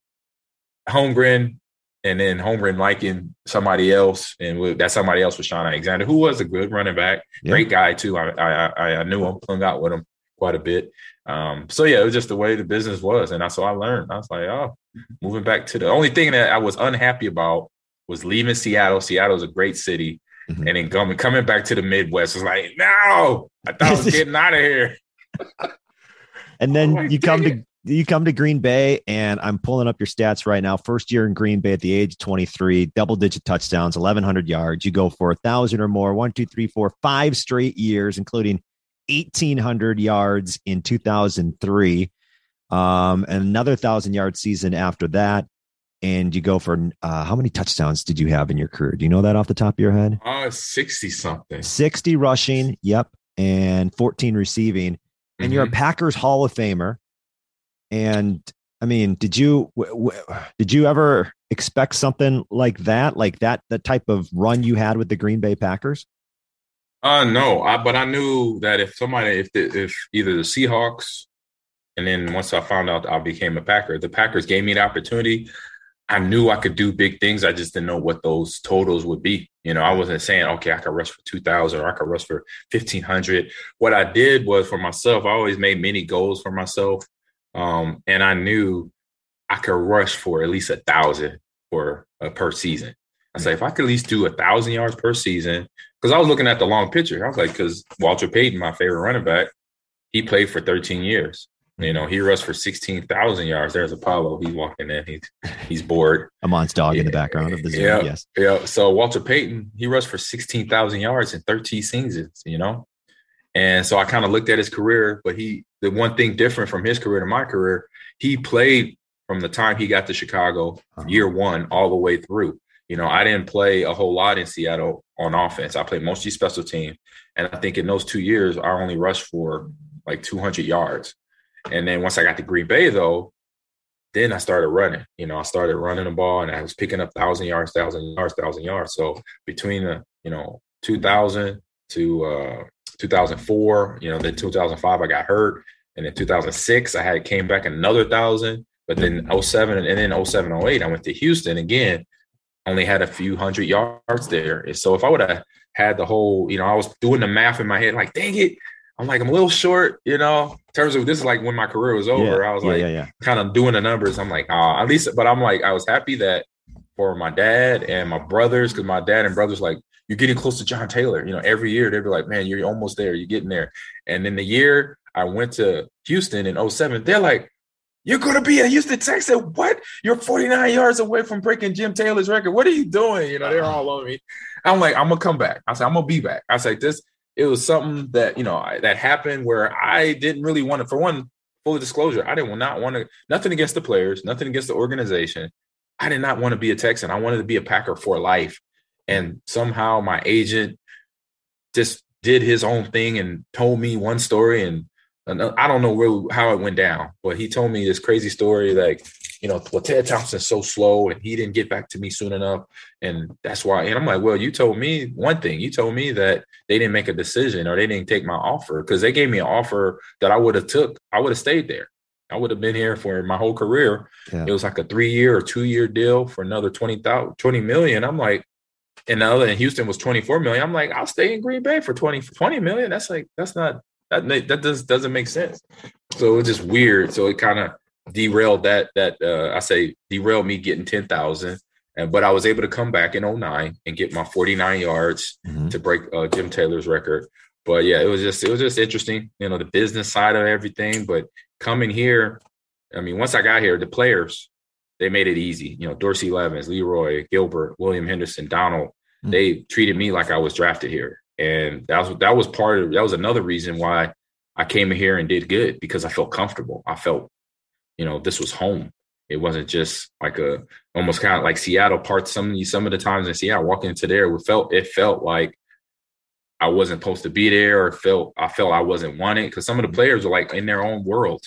Holmgren and then Holmgren liking somebody else, and that somebody else was Shaun Alexander, who was a good running back, yeah. great guy too. I, I I knew him, hung out with him quite a bit. Um, so yeah, it was just the way the business was, and that's what I learned. I was like, oh, moving back to the only thing that I was unhappy about was leaving Seattle. Seattle's a great city, mm-hmm. and then coming coming back to the Midwest was like, no, I thought I was getting out of here. and then oh you come to you come to Green Bay, and I'm pulling up your stats right now. First year in Green Bay at the age of 23, double digit touchdowns, 1,100 yards. You go for a thousand or more, one, two, three, four, five straight years, including 1,800 yards in 2003, um, and another thousand yard season after that. And you go for uh, how many touchdowns did you have in your career? Do you know that off the top of your head? Uh, 60 something. 60 rushing. Yep. And 14 receiving. And mm-hmm. you're a mm-hmm. Packers Hall of Famer. And I mean, did you w- w- did you ever expect something like that, like that, the type of run you had with the Green Bay Packers? Uh, no, I, but I knew that if somebody, if the, if either the Seahawks, and then once I found out I became a Packer, the Packers gave me the opportunity. I knew I could do big things. I just didn't know what those totals would be. You know, I wasn't saying, okay, I could rush for 2000 or I could rush for 1500. What I did was for myself, I always made many goals for myself. Um, and I knew I could rush for at least a thousand for uh, per season. I say if I could at least do a thousand yards per season, because I was looking at the long picture. I was like, because Walter Payton, my favorite running back, he played for 13 years. You know, he rushed for 16,000 yards. There's Apollo. He's walking in. He's he's bored. Ahman's dog yeah. in the background of the Zoom. Yeah, yes. Yeah. So Walter Payton, he rushed for 16,000 yards in 13 seasons, you know? And so I kind of looked at his career, but he, the one thing different from his career to my career, he played from the time he got to Chicago, uh-huh. year one, all the way through. You know, I didn't play a whole lot in Seattle on offense. I played mostly special team. And I think in those two years, I only rushed for like 200 yards. And then once I got to Green Bay, though, then I started running. You know, I started running the ball and I was picking up thousand yards, thousand yards, thousand yards. So between the, you know, 2000 to uh, 2004, you know, then 2005, I got hurt. And in 2006, I had came back another thousand. But then 07 and then 07, 08, I went to Houston again, only had a few hundred yards there. And So if I would have had the whole, you know, I was doing the math in my head, like, dang it, I'm like, I'm a little short, you know, in terms of this is like when my career was over. Yeah, I was yeah, like, yeah, yeah. kind of doing the numbers. I'm like, oh, at least, but I'm like, I was happy that for my dad and my brothers, because my dad and brothers, like, you're getting close to John Taylor. You know, every year they'd be like, man, you're almost there. You're getting there. And then the year I went to Houston in 07, they're like, you're going to be a Houston Texan. What? You're 49 yards away from breaking Jim Taylor's record. What are you doing? You know, they're all on me. I'm like, I'm going to come back. I said, I'm going to be back. I said, this, it was something that you know that happened where I didn't really want to. For one, full disclosure, I didn't not want to. Nothing against the players, nothing against the organization. I did not want to be a Texan. I wanted to be a Packer for life. And somehow my agent just did his own thing and told me one story and I don't know where, how it went down, but he told me this crazy story like, you know, well, Ted Thompson's so slow and he didn't get back to me soon enough. And that's why. And I'm like, well, you told me one thing. You told me that they didn't make a decision or they didn't take my offer because they gave me an offer that I would have took. I would have stayed there. I would have been here for my whole career. Yeah. It was like a three year or two year deal for another 20, 20 million. I'm like, and the other in Houston was 24 million. I'm like, I'll stay in Green Bay for 20, 20 million. That's like, that's not, that, that does, doesn't make sense. So it's just weird. So it kind of derailed that that uh, I say derailed me getting ten thousand. And but I was able to come back in 09 and get my 49 yards mm-hmm. to break uh, Jim Taylor's record. But yeah, it was just it was just interesting, you know, the business side of everything. But coming here, I mean, once I got here, the players they made it easy. You know, Dorsey Levens, Leroy, Gilbert, William Henderson, Donald. Mm-hmm. They treated me like I was drafted here, and that was that was part of that was another reason why I came here and did good because I felt comfortable. I felt you know, this was home. It wasn't just like a almost kind of like Seattle parts. Some of the, some of the times in Seattle, walking into there, it felt it felt like I wasn't supposed to be there, or felt I felt I wasn't wanted because some of the players are like in their own world,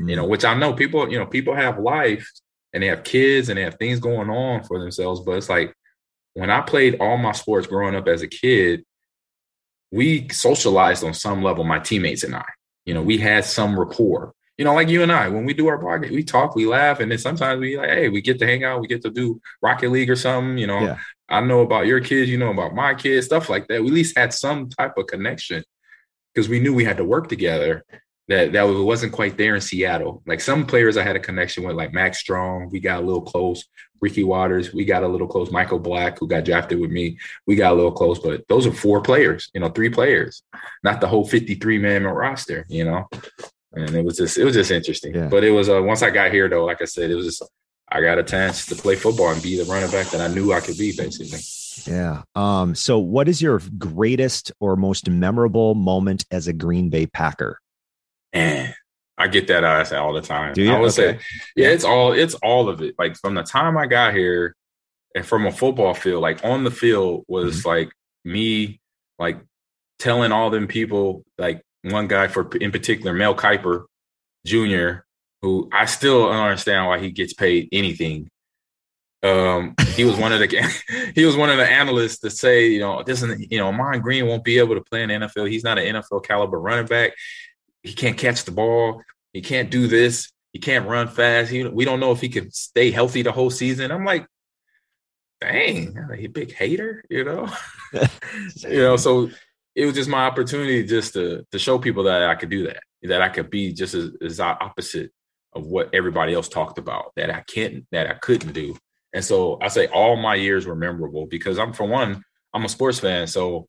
mm-hmm. you know. Mm. Which I know people, you know, people have life and they have kids and they have things going on for themselves. But it's like when I played all my sports growing up as a kid, we socialized on some level. My teammates and I, you know, we had some rapport you know, like you and I, when we do our podcast, we talk, we laugh, and then sometimes we like, hey, we get to hang out, we get to do Rocket League or something. You know, yeah. I know about your kids, you know about my kids, stuff like that. We at least had some type of connection because we knew we had to work together. That that wasn't quite there in Seattle. Like some players I had a connection with, like Mack Strong, we got a little close. Ricky Watters, we got a little close. Michael Black, who got drafted with me, we got a little close. But those are four players, you know, three players, not the whole 53 man roster, you know and it was just it was just interesting. Yeah. But it was uh, once I got here though, like I said, it was just I got a chance to play football and be the running back that I knew I could be, basically. Yeah. Um. So, what is your greatest or most memorable moment as a Green Bay Packer? Man, I get that asked all the time. I would okay. say, yeah, it's all it's all of it. Like from the time I got here, and from a football field, like on the field was mm-hmm. like me, like telling all them people like one guy for in particular, Mel Kiper Jr., who I still don't understand why he gets paid anything. Um, he was one of the he was one of the analysts to say, you know, this is you know, Ahman Green won't be able to play in the NFL. He's not an NFL caliber running back. He can't catch the ball. He can't do this. He can't run fast. He, we don't know if he can stay healthy the whole season. I'm like, dang, a big hater, you know. you know, so it was just my opportunity just to to show people that I could do that, that I could be just as, as opposite of what everybody else talked about that I can't, that I couldn't do. And so I say all my years were memorable because I'm for one, I'm a sports fan, so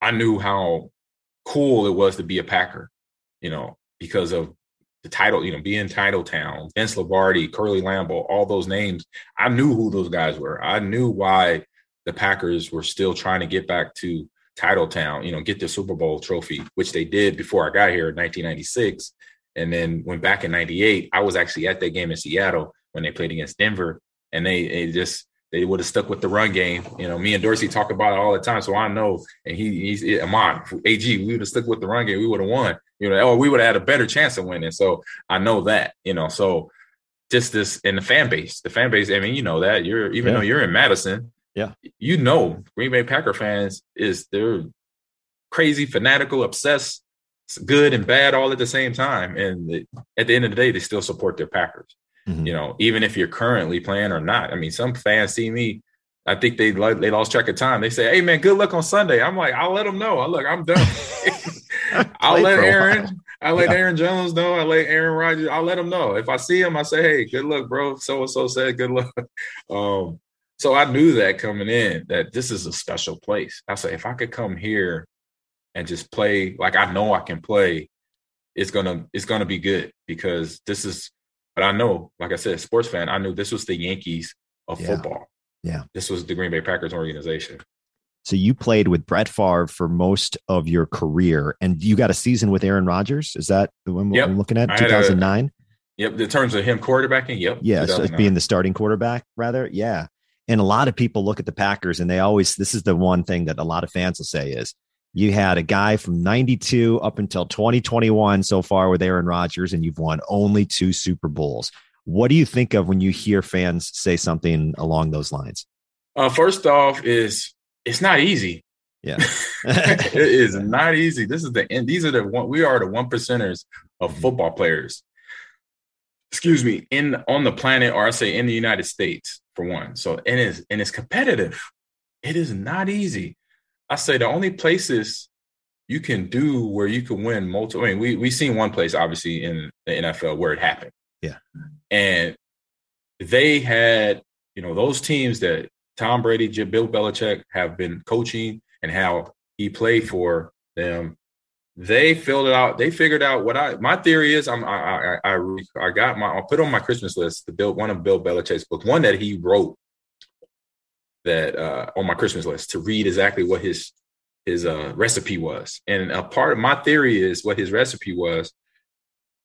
I knew how cool it was to be a Packer, you know, because of the title, you know, being title town, Vince Lombardi, Curly Lambeau, all those names. I knew who those guys were. I knew why the Packers were still trying to get back to title town, you know, get the Super Bowl trophy, which they did before I got here in 1996. And then went back in 98, I was actually at that game in Seattle when they played against Denver. And they, they just, they would have stuck with the run game. You know, me and Dorsey talk about it all the time. So I know, and he, he's Ahman, AG, we would have stuck with the run game. We would have won, you know, or we would have had a better chance of winning. So I know that, you know, so just this in the fan base. The fan base, I mean, you know that you're even yeah. though you're in Madison, yeah, you know Green Bay Packer fans is they're crazy, fanatical, obsessed, good and bad all at the same time. And the, at the end of the day, they still support their Packers. Mm-hmm. You know, even if you're currently playing or not. I mean, some fans see me. I think they they lost track of time. They say, "Hey man, good luck on Sunday." I'm like, I'll let them know. I look, I'm done. I'll let Aaron. I let yeah. Aaron Jones know. I let Aaron Rodgers. I'll let him know. If I see him, I say, "Hey, good luck, bro." So and so said, "Good luck." Um, so I knew that coming in that this is a special place. I said, if I could come here and just play like I know I can play, it's gonna it's gonna be good because this is. But I know, like I said, sports fan. I knew this was the Yankees of yeah. football. Yeah, this was the Green Bay Packers organization. So you played with Brett Favre for most of your career, and you got a season with Aaron Rodgers. Is that the one yep. I'm looking at? Two thousand nine. Yep. In terms of him quarterbacking, yep. Yeah, so being the starting quarterback, rather. Yeah. And a lot of people look at the Packers and they always, this is the one thing that a lot of fans will say is you had a guy from 92 up until 2021 so far with Aaron Rodgers, and you've won only two Super Bowls. What do you think of when you hear fans say something along those lines? Uh, first off, is it's not easy. Yeah, it is not easy. This is the end. These are the one. We are the one percenters of mm-hmm. football players. Excuse me, in on the planet, or I say in the United States, for one. So and it is and it's competitive. It is not easy. I say the only places you can do where you can win multiple. I mean, we we seen one place obviously in the NFL where it happened. Yeah, and they had you know those teams that Tom Brady, Bill Belichick have been coaching and how he played for them. They filled it out. They figured out what I my theory is. I'm I I I, I got my I'll put on my Christmas list the Bill one of Bill Belichick's books, one that he wrote that uh, on my Christmas list to read exactly what his his uh, recipe was. And a part of my theory is what his recipe was,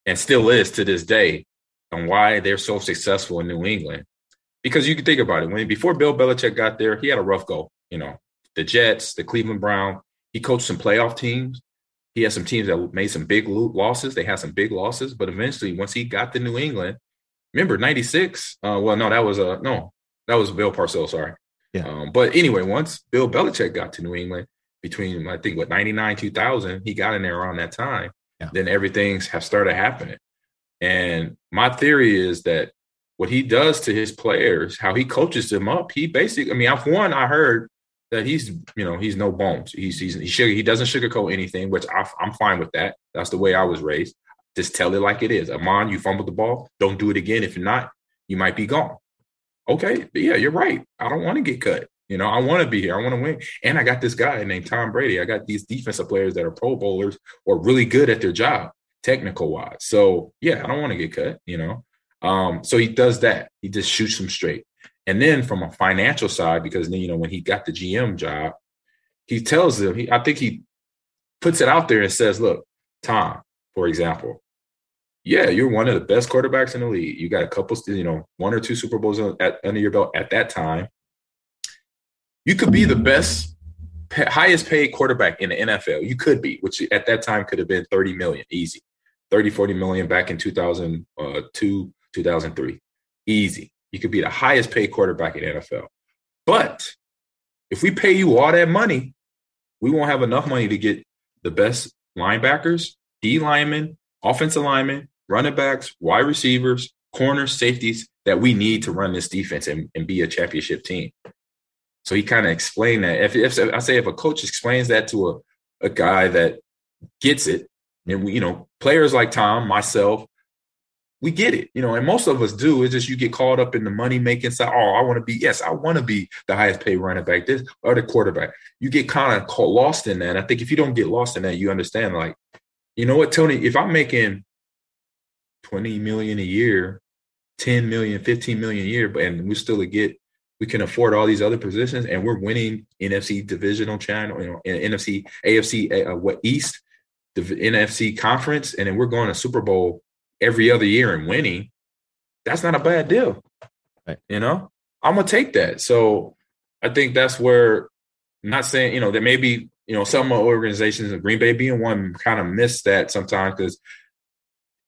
and still is to this day, on why they're so successful in New England. Because you can think about it, when before Bill Belichick got there, he had a rough go. You know, the Jets, the Cleveland Brown. He coached some playoff teams. He had some teams that made some big losses. They had some big losses, but eventually, once he got to New England, remember '96? Uh, well, no, that was a uh, no, that was Bill Parcells. Sorry, yeah. Um, but anyway, once Bill Belichick got to New England between I think what 99, 2000, he got in there around that time. Yeah. Then everything's have started happening. And my theory is that what he does to his players, how he coaches them up, he basically, I mean, I've one, I heard that he's, you know, he's no bones. He's, he's he, sugar, he doesn't sugarcoat anything, which I, I'm fine with that. That's the way I was raised. Just tell it like it is. Ahman, you fumbled the ball. Don't do it again. If you're not, you might be gone okay, yeah, you're right. I don't want to get cut. You know, I want to be here. I want to win. And I got this guy named Tom Brady. I got these defensive players that are pro bowlers or really good at their job, technical wise. So yeah, I don't want to get cut, you know. Um, so he does that. He just shoots them straight. And then from a financial side, because then, you know, when he got the GM job, he tells them, he, I think he puts it out there and says, look, Tom, for example, yeah, you're one of the best quarterbacks in the league. You got a couple, you know, one or two Super Bowls at, under your belt at that time. You could be the best, highest paid quarterback in the NFL. You could be, which at that time could have been 30 million, easy. 30, 40 million back in 2002, uh, 2003. Easy. You could be the highest paid quarterback in NFL. But if we pay you all that money, we won't have enough money to get the best linebackers, D linemen, offensive linemen, running backs, wide receivers, corners, safeties that we need to run this defense and, and be a championship team. So he kind of explained that. If, if I say if a coach explains that to a, a guy that gets it, and we, you know, players like Tom, myself, we get it, you know, and most of us do. It's just you get caught up in the money making side. Oh, I want to be, yes, I want to be the highest paid running back, this or the quarterback. You get kind of lost in that. I think if you don't get lost in that, you understand, like, you know what, Tony, if I'm making 20 million a year, 10 million, 15 million a year, but and we still get we can afford all these other positions and we're winning NFC divisional channel, you know, NFC, AFC, uh, what East, the NFC conference, and then we're going to Super Bowl every other year and winning. That's not a bad deal. Right. You know, I'm gonna take that. So I think that's where I'm not saying, you know, there may be, you know, some organizations, Green Bay being one, kind of miss that sometimes because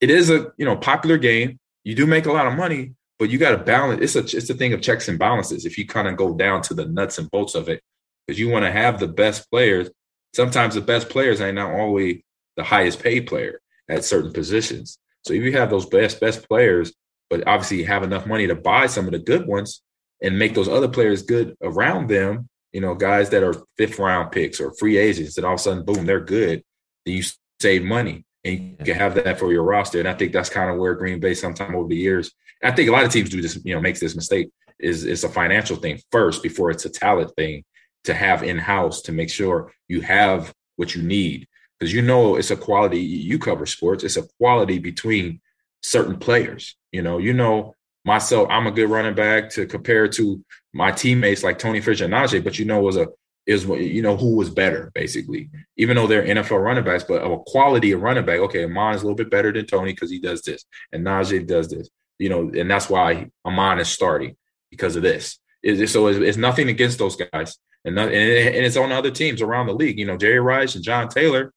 it is a you know popular game. you do make a lot of money, but you got to balance. It's a it's a thing of checks and balances. If you kind of go down to the nuts and bolts of it, because you want to have the best players. Sometimes the best players ain't not always the highest paid player at certain positions. So if you have those best best players, but obviously have enough money to buy some of the good ones and make those other players good around them, you know, guys that are fifth round picks or free agents, and all of a sudden, boom, they're good. Then you save money and you can have that for your roster. And I think that's kind of where Green Bay, sometime over the years, I think a lot of teams do this, you know, makes this mistake. Is it's a financial thing first before it's a talent thing to have in house to make sure you have what you need because you know it's a quality. You cover sports; it's a quality between certain players. You know, you know myself. I'm a good running back to compare to my teammates like Tony Fisher and Najeh, but you know, was a is you know who was better basically. Even though they're NFL running backs, but of a quality of running back. Okay, Ahman is a little bit better than Tony because he does this, and Najeh does this. You know, and that's why Ahman is starting because of this. Is so it's, it's nothing against those guys, and, and it's on other teams around the league. You know, Jerry Rice and John Taylor.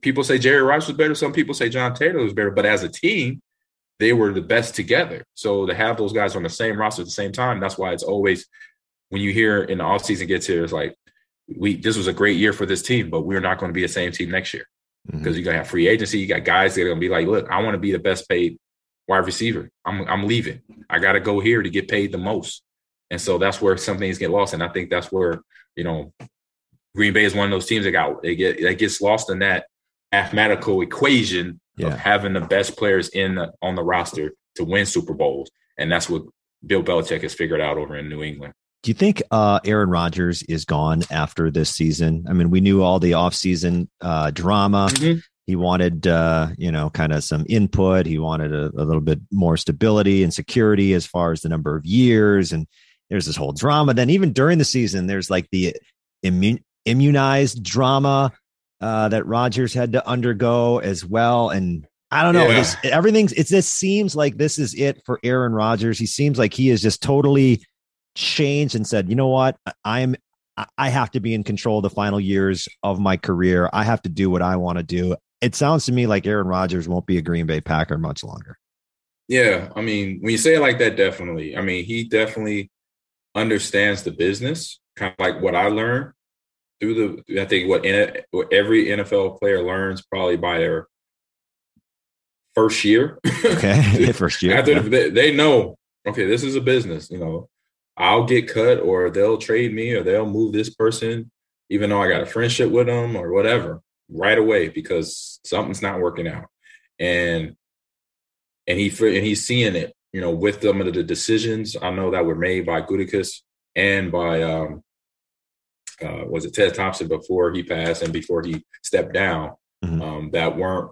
People say Jerry Rice was better. Some people say John Taylor was better. But as a team, they were the best together. So to have those guys on the same roster at the same time, that's why it's always when you hear in the offseason gets here, it's like we this was a great year for this team, but we're not going to be the same team next year because mm-hmm. you're gonna have free agency. You got guys that are gonna be like, look, I want to be the best paid wide receiver. I'm I'm leaving. I got to go here to get paid the most. And so that's where some things get lost. And I think that's where, you know, Green Bay is one of those teams that got they get that gets lost in that mathematical equation yeah. of having the best players in the, on the roster to win Super Bowls. And that's what Bill Belichick has figured out over in New England. Do you think uh, Aaron Rodgers is gone after this season? I mean, we knew all the offseason uh, drama. Mm-hmm. He wanted, uh, you know, kind of some input. He wanted a, a, little bit more stability and security as far as the number of years. And there's this whole drama. Then even during the season, there's like the immune, immunized drama uh, that Rodgers had to undergo as well. And I don't know, yeah. this, everything's it just seems like this is it for Aaron Rodgers. He seems like he is just totally changed and said, you know what, I'm I have to be in control of the final years of my career. I have to do what I want to do. It sounds to me like Aaron Rodgers won't be a Green Bay Packer much longer. Yeah, I mean, when you say it like that, definitely. I mean, he definitely understands the business, kind of like what I learned through the. I think what, in, what every NFL player learns probably by their first year. Okay, first year. After yeah. they, they know, okay, this is a business. You know, I'll get cut, or they'll trade me, or they'll move this person, even though I got a friendship with them or whatever, right away because something's not working out, and and he and he's seeing it you know, with some of the decisions I know that were made by Gutekunst and by um, uh, was it Ted Thompson before he passed and before he stepped down mm-hmm. um, that weren't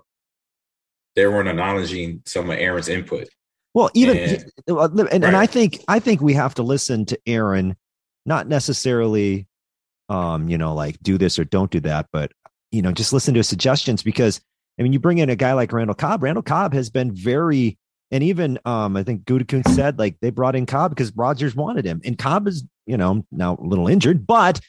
they weren't acknowledging some of Aaron's input. Well, even and, and, right. and I think I think we have to listen to Aaron, not necessarily, um, you know, like do this or don't do that, but you know, just listen to his suggestions because I mean, you bring in a guy like Randall Cobb. Randall Cobb has been very and even um, I think Gutekunst said like they brought in Cobb because Rodgers wanted him, and Cobb is you know now a little injured, but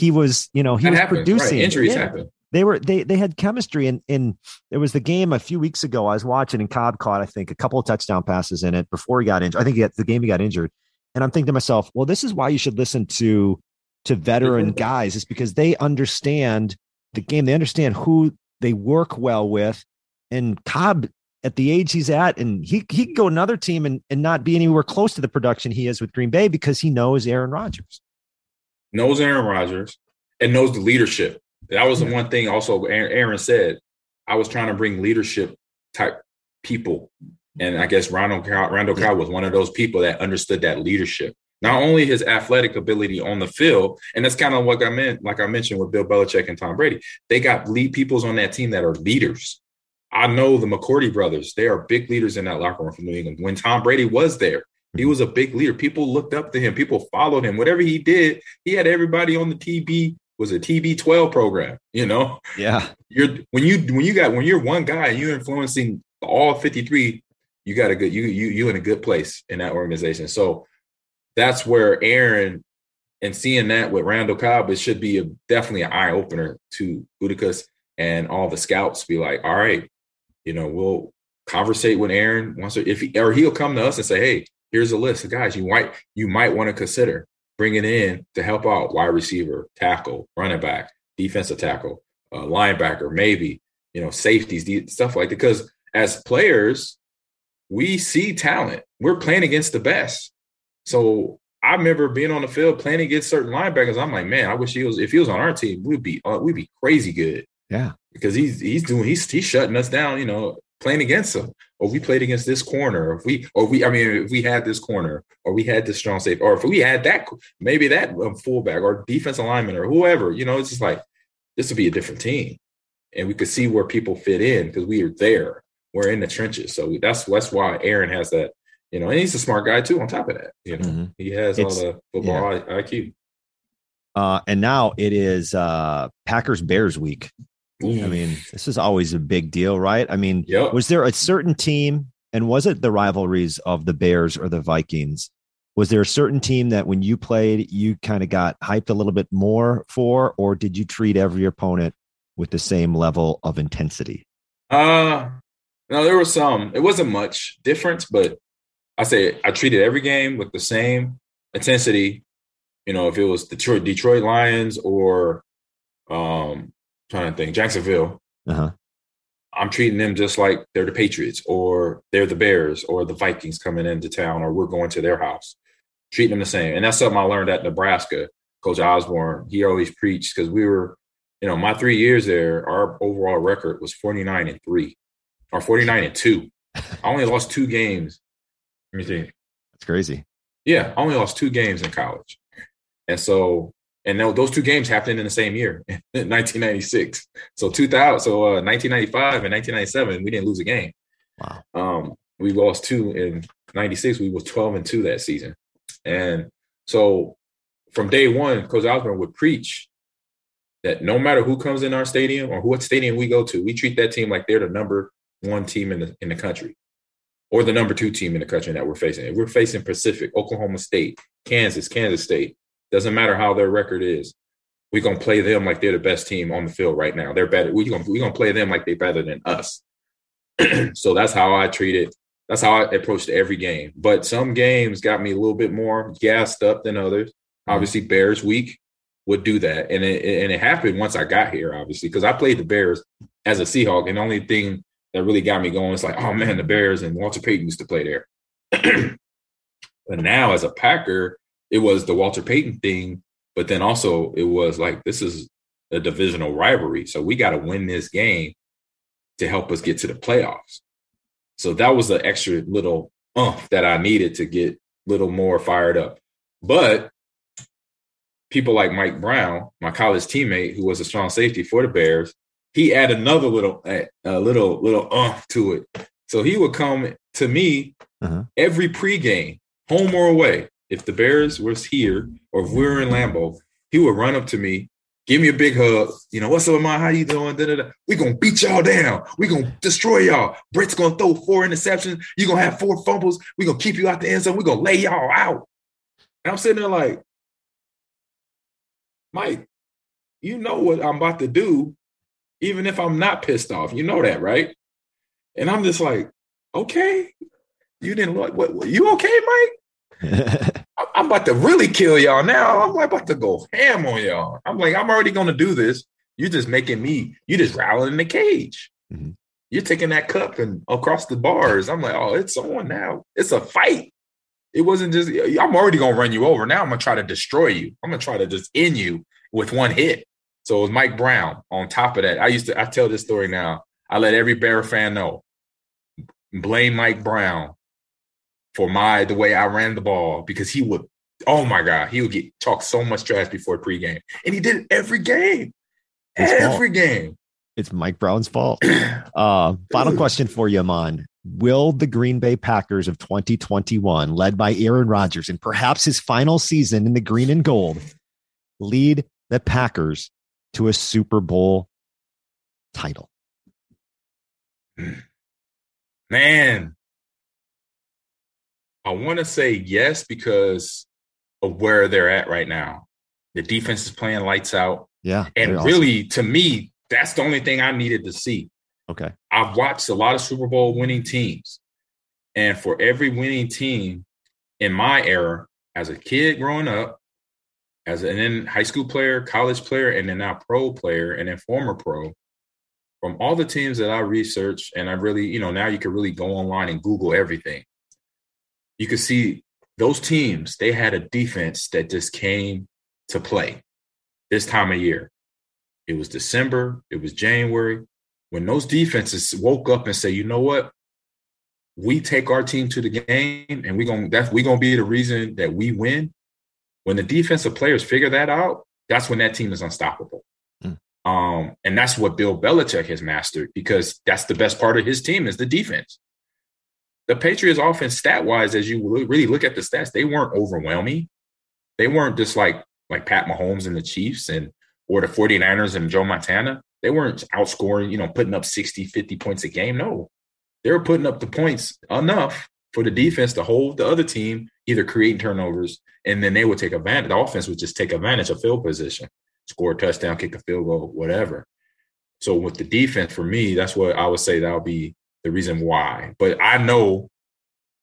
he was you know he that was producing. Right. Injuries yeah. happen. They were they they had chemistry, and and there was the game a few weeks ago I was watching, and Cobb caught I think a couple of touchdown passes in it before he got injured. I think he got, the game he got injured, and I'm thinking to myself, well, this is why you should listen to to veteran guys, is because they understand the game, they understand who they work well with, and Cobb at the age he's at, and he he can go another team and, and not be anywhere close to the production he is with Green Bay because he knows Aaron Rodgers. Knows Aaron Rodgers and knows the leadership. That was the one thing also Aaron said. I was trying to bring leadership type people. And I guess Randall Cobb, Randall Cobb was one of those people that understood that leadership. Not only his athletic ability on the field, and that's kind of what I meant, like I mentioned with Bill Belichick and Tom Brady. They got lead peoples on that team that are leaders. I know the McCourty brothers. They are big leaders in that locker room from New England. When Tom Brady was there, he was a big leader. People looked up to him. People followed him. Whatever he did, he had everybody on the TB was a TB12 program. You know, yeah. You're when you when you got when you're one guy and you're influencing all 53, you got a good you you you in a good place in that organization. So that's where Aaron and seeing that with Randall Cobb, it should be a, definitely an eye opener to Gutekunst and all the scouts. Be like, all right, you know, we'll conversate with Aaron once, or if he, or he'll come to us and say, "Hey, here's a list of guys you might you might want to consider bringing in to help out wide receiver, tackle, running back, defensive tackle, uh, linebacker, maybe you know safeties, stuff like that." Because as players, we see talent. We're playing against the best. So I remember being on the field playing against certain linebackers. I'm like, man, I wish he was. If he was on our team, we'd be uh, we'd be crazy good. Yeah, because he's he's doing he's he's shutting us down. You know, playing against them, or we played against this corner, or if we or we I mean, if we had this corner, or we had this strong safety, or if we had that maybe that um, fullback or defense alignment or whoever. You know, it's just like this would be a different team, and we could see where people fit in because we are there. We're in the trenches, so that's that's why Aaron has that you know, and he's a smart guy too. On top of that, you know, mm-hmm. he has it's, all the football yeah. IQ. Uh, and now it is uh, Packers Bears week. Ooh. I mean, this is always a big deal, right? I mean, yep. was there a certain team, and was it the rivalries of the Bears or the Vikings? Was there a certain team that when you played, you kind of got hyped a little bit more for, or did you treat every opponent with the same level of intensity? Uh, no, there was some. It wasn't much difference, but I say I treated every game with the same intensity. You know, if it was Detroit, Detroit Lions or um trying to think, Jacksonville. Uh-huh. I'm treating them just like they're the Patriots or they're the Bears or the Vikings coming into town or we're going to their house. Treating them the same. And that's something I learned at Nebraska. Coach Osborne, he always preached because we were, you know, my three years there, our overall record was 49 and three or 49 and two. I only lost two games let me see. That's crazy. Yeah, I only lost two games in college, and so and those two games happened in the same year, 1996. So 2000, so uh, 1995 and 1997, we didn't lose a game. Wow. Um, we lost two in 96. We were 12 and two that season, and so from day one, Coach Osborne would preach that no matter who comes in our stadium or what stadium we go to, we treat that team like they're the number one team in the in the country or the number two team in the country that we're facing. If we're facing Pacific, Oklahoma State, Kansas, Kansas State, doesn't matter how their record is. We're gonna play them like they're the best team on the field right now. They're better. We're gonna we're gonna play them like they're better than us. so that's how I treat it. That's how I approached every game. But some games got me a little bit more gassed up than others. Mm-hmm. Obviously, Bears week would do that, and it and it happened once I got here. Obviously, because I played the Bears as a Seahawk, and the only thing that really got me going. is like, oh man, the Bears and Walter Payton used to play there. but now as a Packer, it was the Walter Payton thing, but then also it was like this is a divisional rivalry. So we got to win this game to help us get to the playoffs. So that was the extra little umph that I needed to get a little more fired up. But people like Mike Brown, my college teammate, who was a strong safety for the Bears, he add another little a little little umph to it. So he would come to me uh-huh. every pregame, home or away. If the Bears was here or if we were in Lambeau, he would run up to me, give me a big hug. You know, what's up, man? How you doing? We gonna beat y'all down. We gonna destroy y'all. Brett's gonna throw four interceptions. You gonna have four fumbles. We gonna keep you out the end zone. We gonna lay y'all out. And I'm sitting there like, Mike, you know what I'm about to do even if I'm not pissed off. You know that, right? And I'm just like, okay, you didn't look. What, what you okay, Mike? I'm about to really kill y'all now. I'm about to go ham on y'all. I'm like, I'm already going to do this. You're just making me. you're just rattling the cage. Mm-hmm. You're taking that cup and across the bars. I'm like, oh, it's on now. It's a fight. It wasn't just. I'm already gonna run you over. Now I'm gonna try to destroy you. I'm gonna try to just end you with one hit. So it was Mike Brown. On top of that, I used to I tell this story now. I let every Bear fan know. Blame Mike Brown for my the way I ran the ball because he would. Oh my God, he would get talk so much trash before pregame, and he did it every game. His every fault. game. It's Mike Brown's fault. Uh, final question for you, Ahman. Will the Green Bay Packers of 2021, led by Aaron Rodgers, and perhaps his final season in the green and gold, lead the Packers to a Super Bowl title? Man, I want to say yes because of where they're at right now. The defense is playing lights out. Yeah. And really, awesome. to me, that's the only thing I needed to see. Okay. I've watched a lot of Super Bowl winning teams. And for every winning team in my era, as a kid growing up, as an then high school player, college player, and then now pro player, and then former pro, from all the teams that I researched, and I really, you know, now you can really go online and Google everything. You can see those teams, they had a defense that just came to play this time of year. It was December, it was January. When those defenses woke up and say, you know what? We take our team to the game and we're gonna that's we're gonna be the reason that we win. When the defensive players figure that out, that's when that team is unstoppable. Mm. Um, and that's what Bill Belichick has mastered because that's the best part of his team is the defense. The Patriots offense stat wise, as you really look at the stats, they weren't overwhelming. They weren't just like like Pat Mahomes and the Chiefs and or the 49ers and Joe Montana. They weren't outscoring, you know, putting up 60, 50 points a game. No. They were putting up the points enough for the defense to hold the other team, either creating turnovers, and then they would take advantage. The offense would just take advantage of field position, score a touchdown, kick a field goal, whatever. So with the defense, for me, that's what I would say that would be the reason why. But I know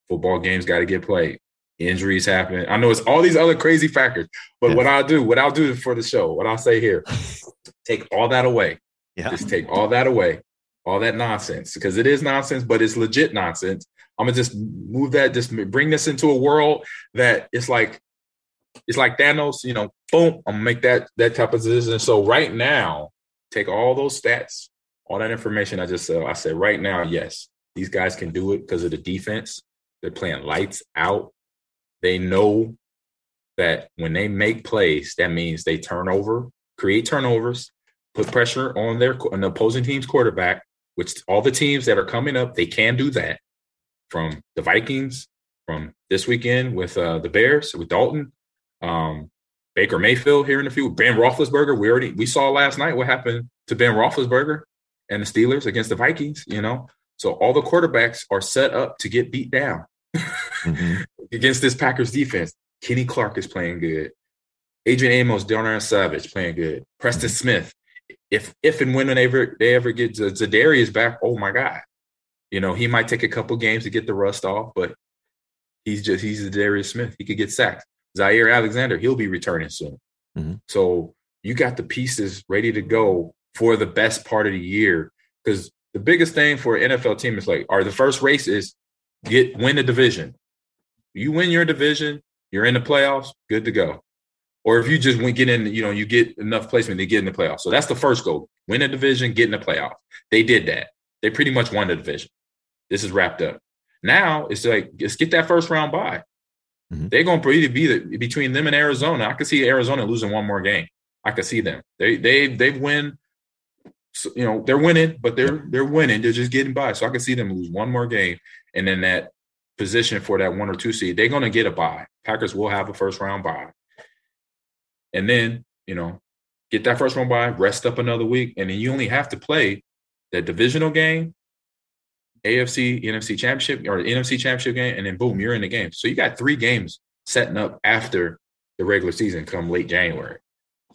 football games got to get played. Injuries happen. I know it's all these other crazy factors. But what I'll do, what I'll do for the show, what I'll say here, take all that away. Yeah. Just take all that away, all that nonsense, because it is nonsense, but it's legit nonsense. I'm gonna just move that, just bring this into a world that it's like it's like Thanos, you know, boom, I'm gonna make that that type of decision. So right now, take all those stats, all that information I just said. I said right now, yes, these guys can do it because of the defense. They're playing lights out. They know that when they make plays, that means they turn over, create turnovers, put pressure on their the opposing team's quarterback, which all the teams that are coming up, they can do that. From the Vikings, from this weekend with uh, the Bears with Dalton, um, Baker Mayfield here in the field, Ben Roethlisberger. We already we saw last night what happened to Ben Roethlisberger and the Steelers against the Vikings. You know, so all the quarterbacks are set up to get beat down mm-hmm. against this Packers defense. Kenny Clark is playing good. Adrian Amos, Darnell Savage playing good. Preston mm-hmm. Smith. If if and when they ever they ever get Za'Darius back, oh my God. You know, he might take a couple games to get the rust off, but he's just he's Darius Smith. He could get sacked. Zaire Alexander, he'll be returning soon. Mm-hmm. So you got the pieces ready to go for the best part of the year. Because the biggest thing for an NFL team is like, are the first race is get win the division. You win your division, you're in the playoffs, good to go. Or if you just get in, you know, you get enough placement to get in the playoffs. So that's the first goal: win a division, get in the playoffs. They did that. They pretty much won the division. This is wrapped up. Now it's like let's get that first round by. Mm-hmm. They're going to probably be the, between them and Arizona. I could see Arizona losing one more game. I could see them. They they they've win. You know they're winning, but they're they're winning. They're just getting by. So I can see them lose one more game, and then that position for that one or two seed, they're going to get a bye. Packers will have a first round bye, and then you know get that first round bye, rest up another week, and then you only have to play that divisional game, AFC, NFC championship or NFC championship game, and then boom, you're in the game. So you got three games setting up after the regular season come late January.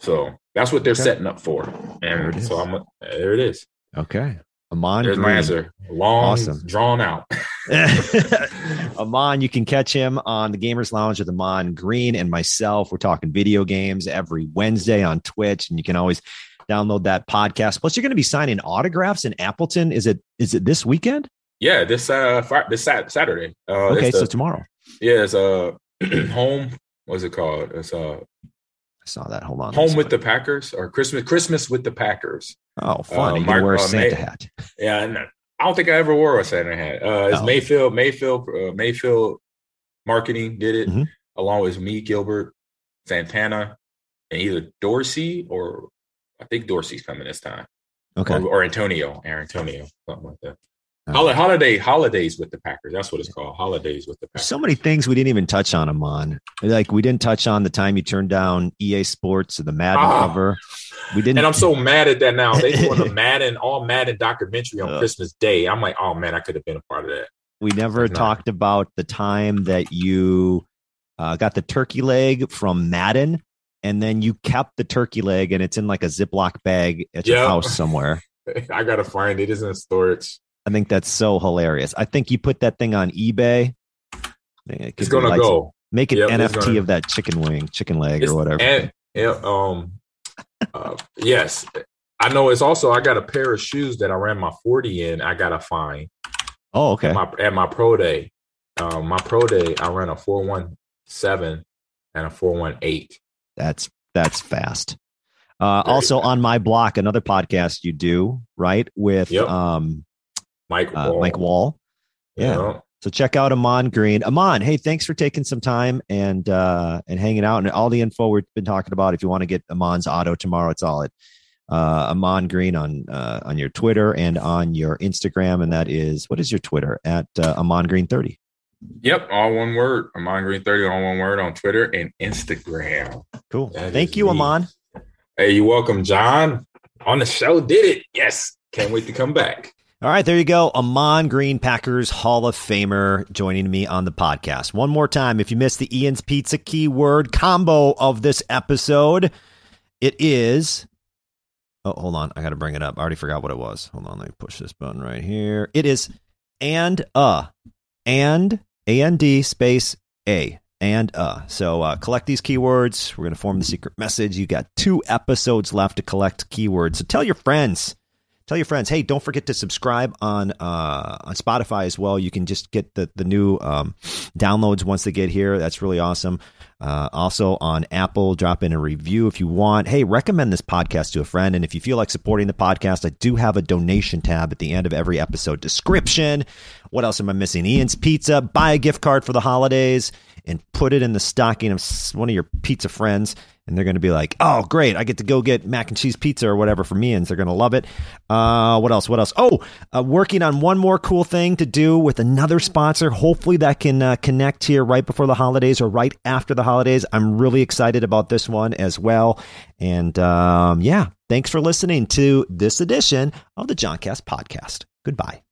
So that's what they're okay. setting up for. And so I'm there it is. Okay. Ahman. There's Green. my answer. Long, awesome. drawn out. Ahman, you can catch him on the Gamers Lounge with Ahman Green and myself. We're talking video games every Wednesday on Twitch, and you can always download that podcast. Plus, you're going to be signing autographs in Appleton. Is it is it this weekend? Yeah, this uh this Saturday. Uh, okay, the, so tomorrow. Yeah, it's uh home. What's it called? It's uh I saw that. Hold on. Home with the Packers or Christmas Christmas with the Packers. Oh, fun! Uh, you Mark, wear a uh, Santa May, hat. Yeah, I don't think I ever wore a Santa hat. Uh, it's oh. Mayfield, Mayfield, uh, Mayfield marketing did it mm-hmm. along with me, Gilbert, Santana, and either Dorsey or I think Dorsey's coming this time. Okay. Or, or Antonio, Aaron Antonio, something like that. Okay. Holiday holidays with the Packers. That's what it's called. Holidays with the Packers. So many things we didn't even touch on them on. Like we didn't touch on the time you turned down EA Sports or the Madden ah, cover. We didn't. And I'm so mad at that now. They doing a Madden all Madden documentary on uh, Christmas Day. I'm like, oh man, I could have been a part of that. We never talked not. about the time that you uh, got the turkey leg from Madden, and then you kept the turkey leg, and it's in like a Ziploc bag at your house somewhere I gotta find it. It's in storage. I think that's so hilarious. I think you put that thing on eBay. It it's gonna go. Make an yep, NFT gonna, of that chicken wing, chicken leg, or whatever. And, yeah, um, uh, yes, I know. It's also I got a pair of shoes that I ran my forty in. I gotta find. Oh, okay. At my, at my pro day, um, my pro day, I ran a four one seven and a four one eight. That's that's fast. Uh, also on my block, another podcast you do right with yep. um, Mike uh, Mike Wall. Yeah. yeah. So check out Ahman Green. Ahman, hey, thanks for taking some time and uh, and hanging out and all the info we've been talking about. If you want to get Ahman's auto tomorrow, it's all at uh, Ahman Green on uh, on your Twitter and on your Instagram, and that is what is your Twitter at uh, Ahman Green thirty. Yep, all one word. Ahman Green thirty, all one word on Twitter and Instagram. Cool. That Thank you, me. Ahman. Hey, you're welcome, John. On the show, did it? Yes. Can't wait to come back. All right, there you go. Ahman Green, Packers Hall of Famer, joining me on the podcast. One more time, if you missed the Ian's Pizza keyword combo of this episode, it is Oh, hold on. I got to bring it up. I already forgot what it was. Hold on. Let me push this button right here. It is and uh and A N D space A and uh. So uh, collect these keywords. We're going to form the secret message. You got two episodes left to collect keywords. So tell your friends tell your friends. Hey, don't forget to subscribe on uh, on Spotify as well. You can just get the the new um, downloads once they get here. That's really awesome. Uh, also on Apple, drop in a review if you want. Hey, recommend this podcast to a friend. And if you feel like supporting the podcast, I do have a donation tab at the end of every episode description. What else am I missing? Ian's Pizza. Buy a gift card for the holidays and put it in the stocking of one of your pizza friends and they're going to be like, "Oh, great! I get to go get mac and cheese pizza or whatever for me," and they're going to love it. Uh, what else? What else? Oh, uh, working on one more cool thing to do with another sponsor. Hopefully, that can uh, connect here right before the holidays or right after the holidays. I'm really excited about this one as well. And um, yeah, thanks for listening to this edition of the Johncast podcast. Goodbye.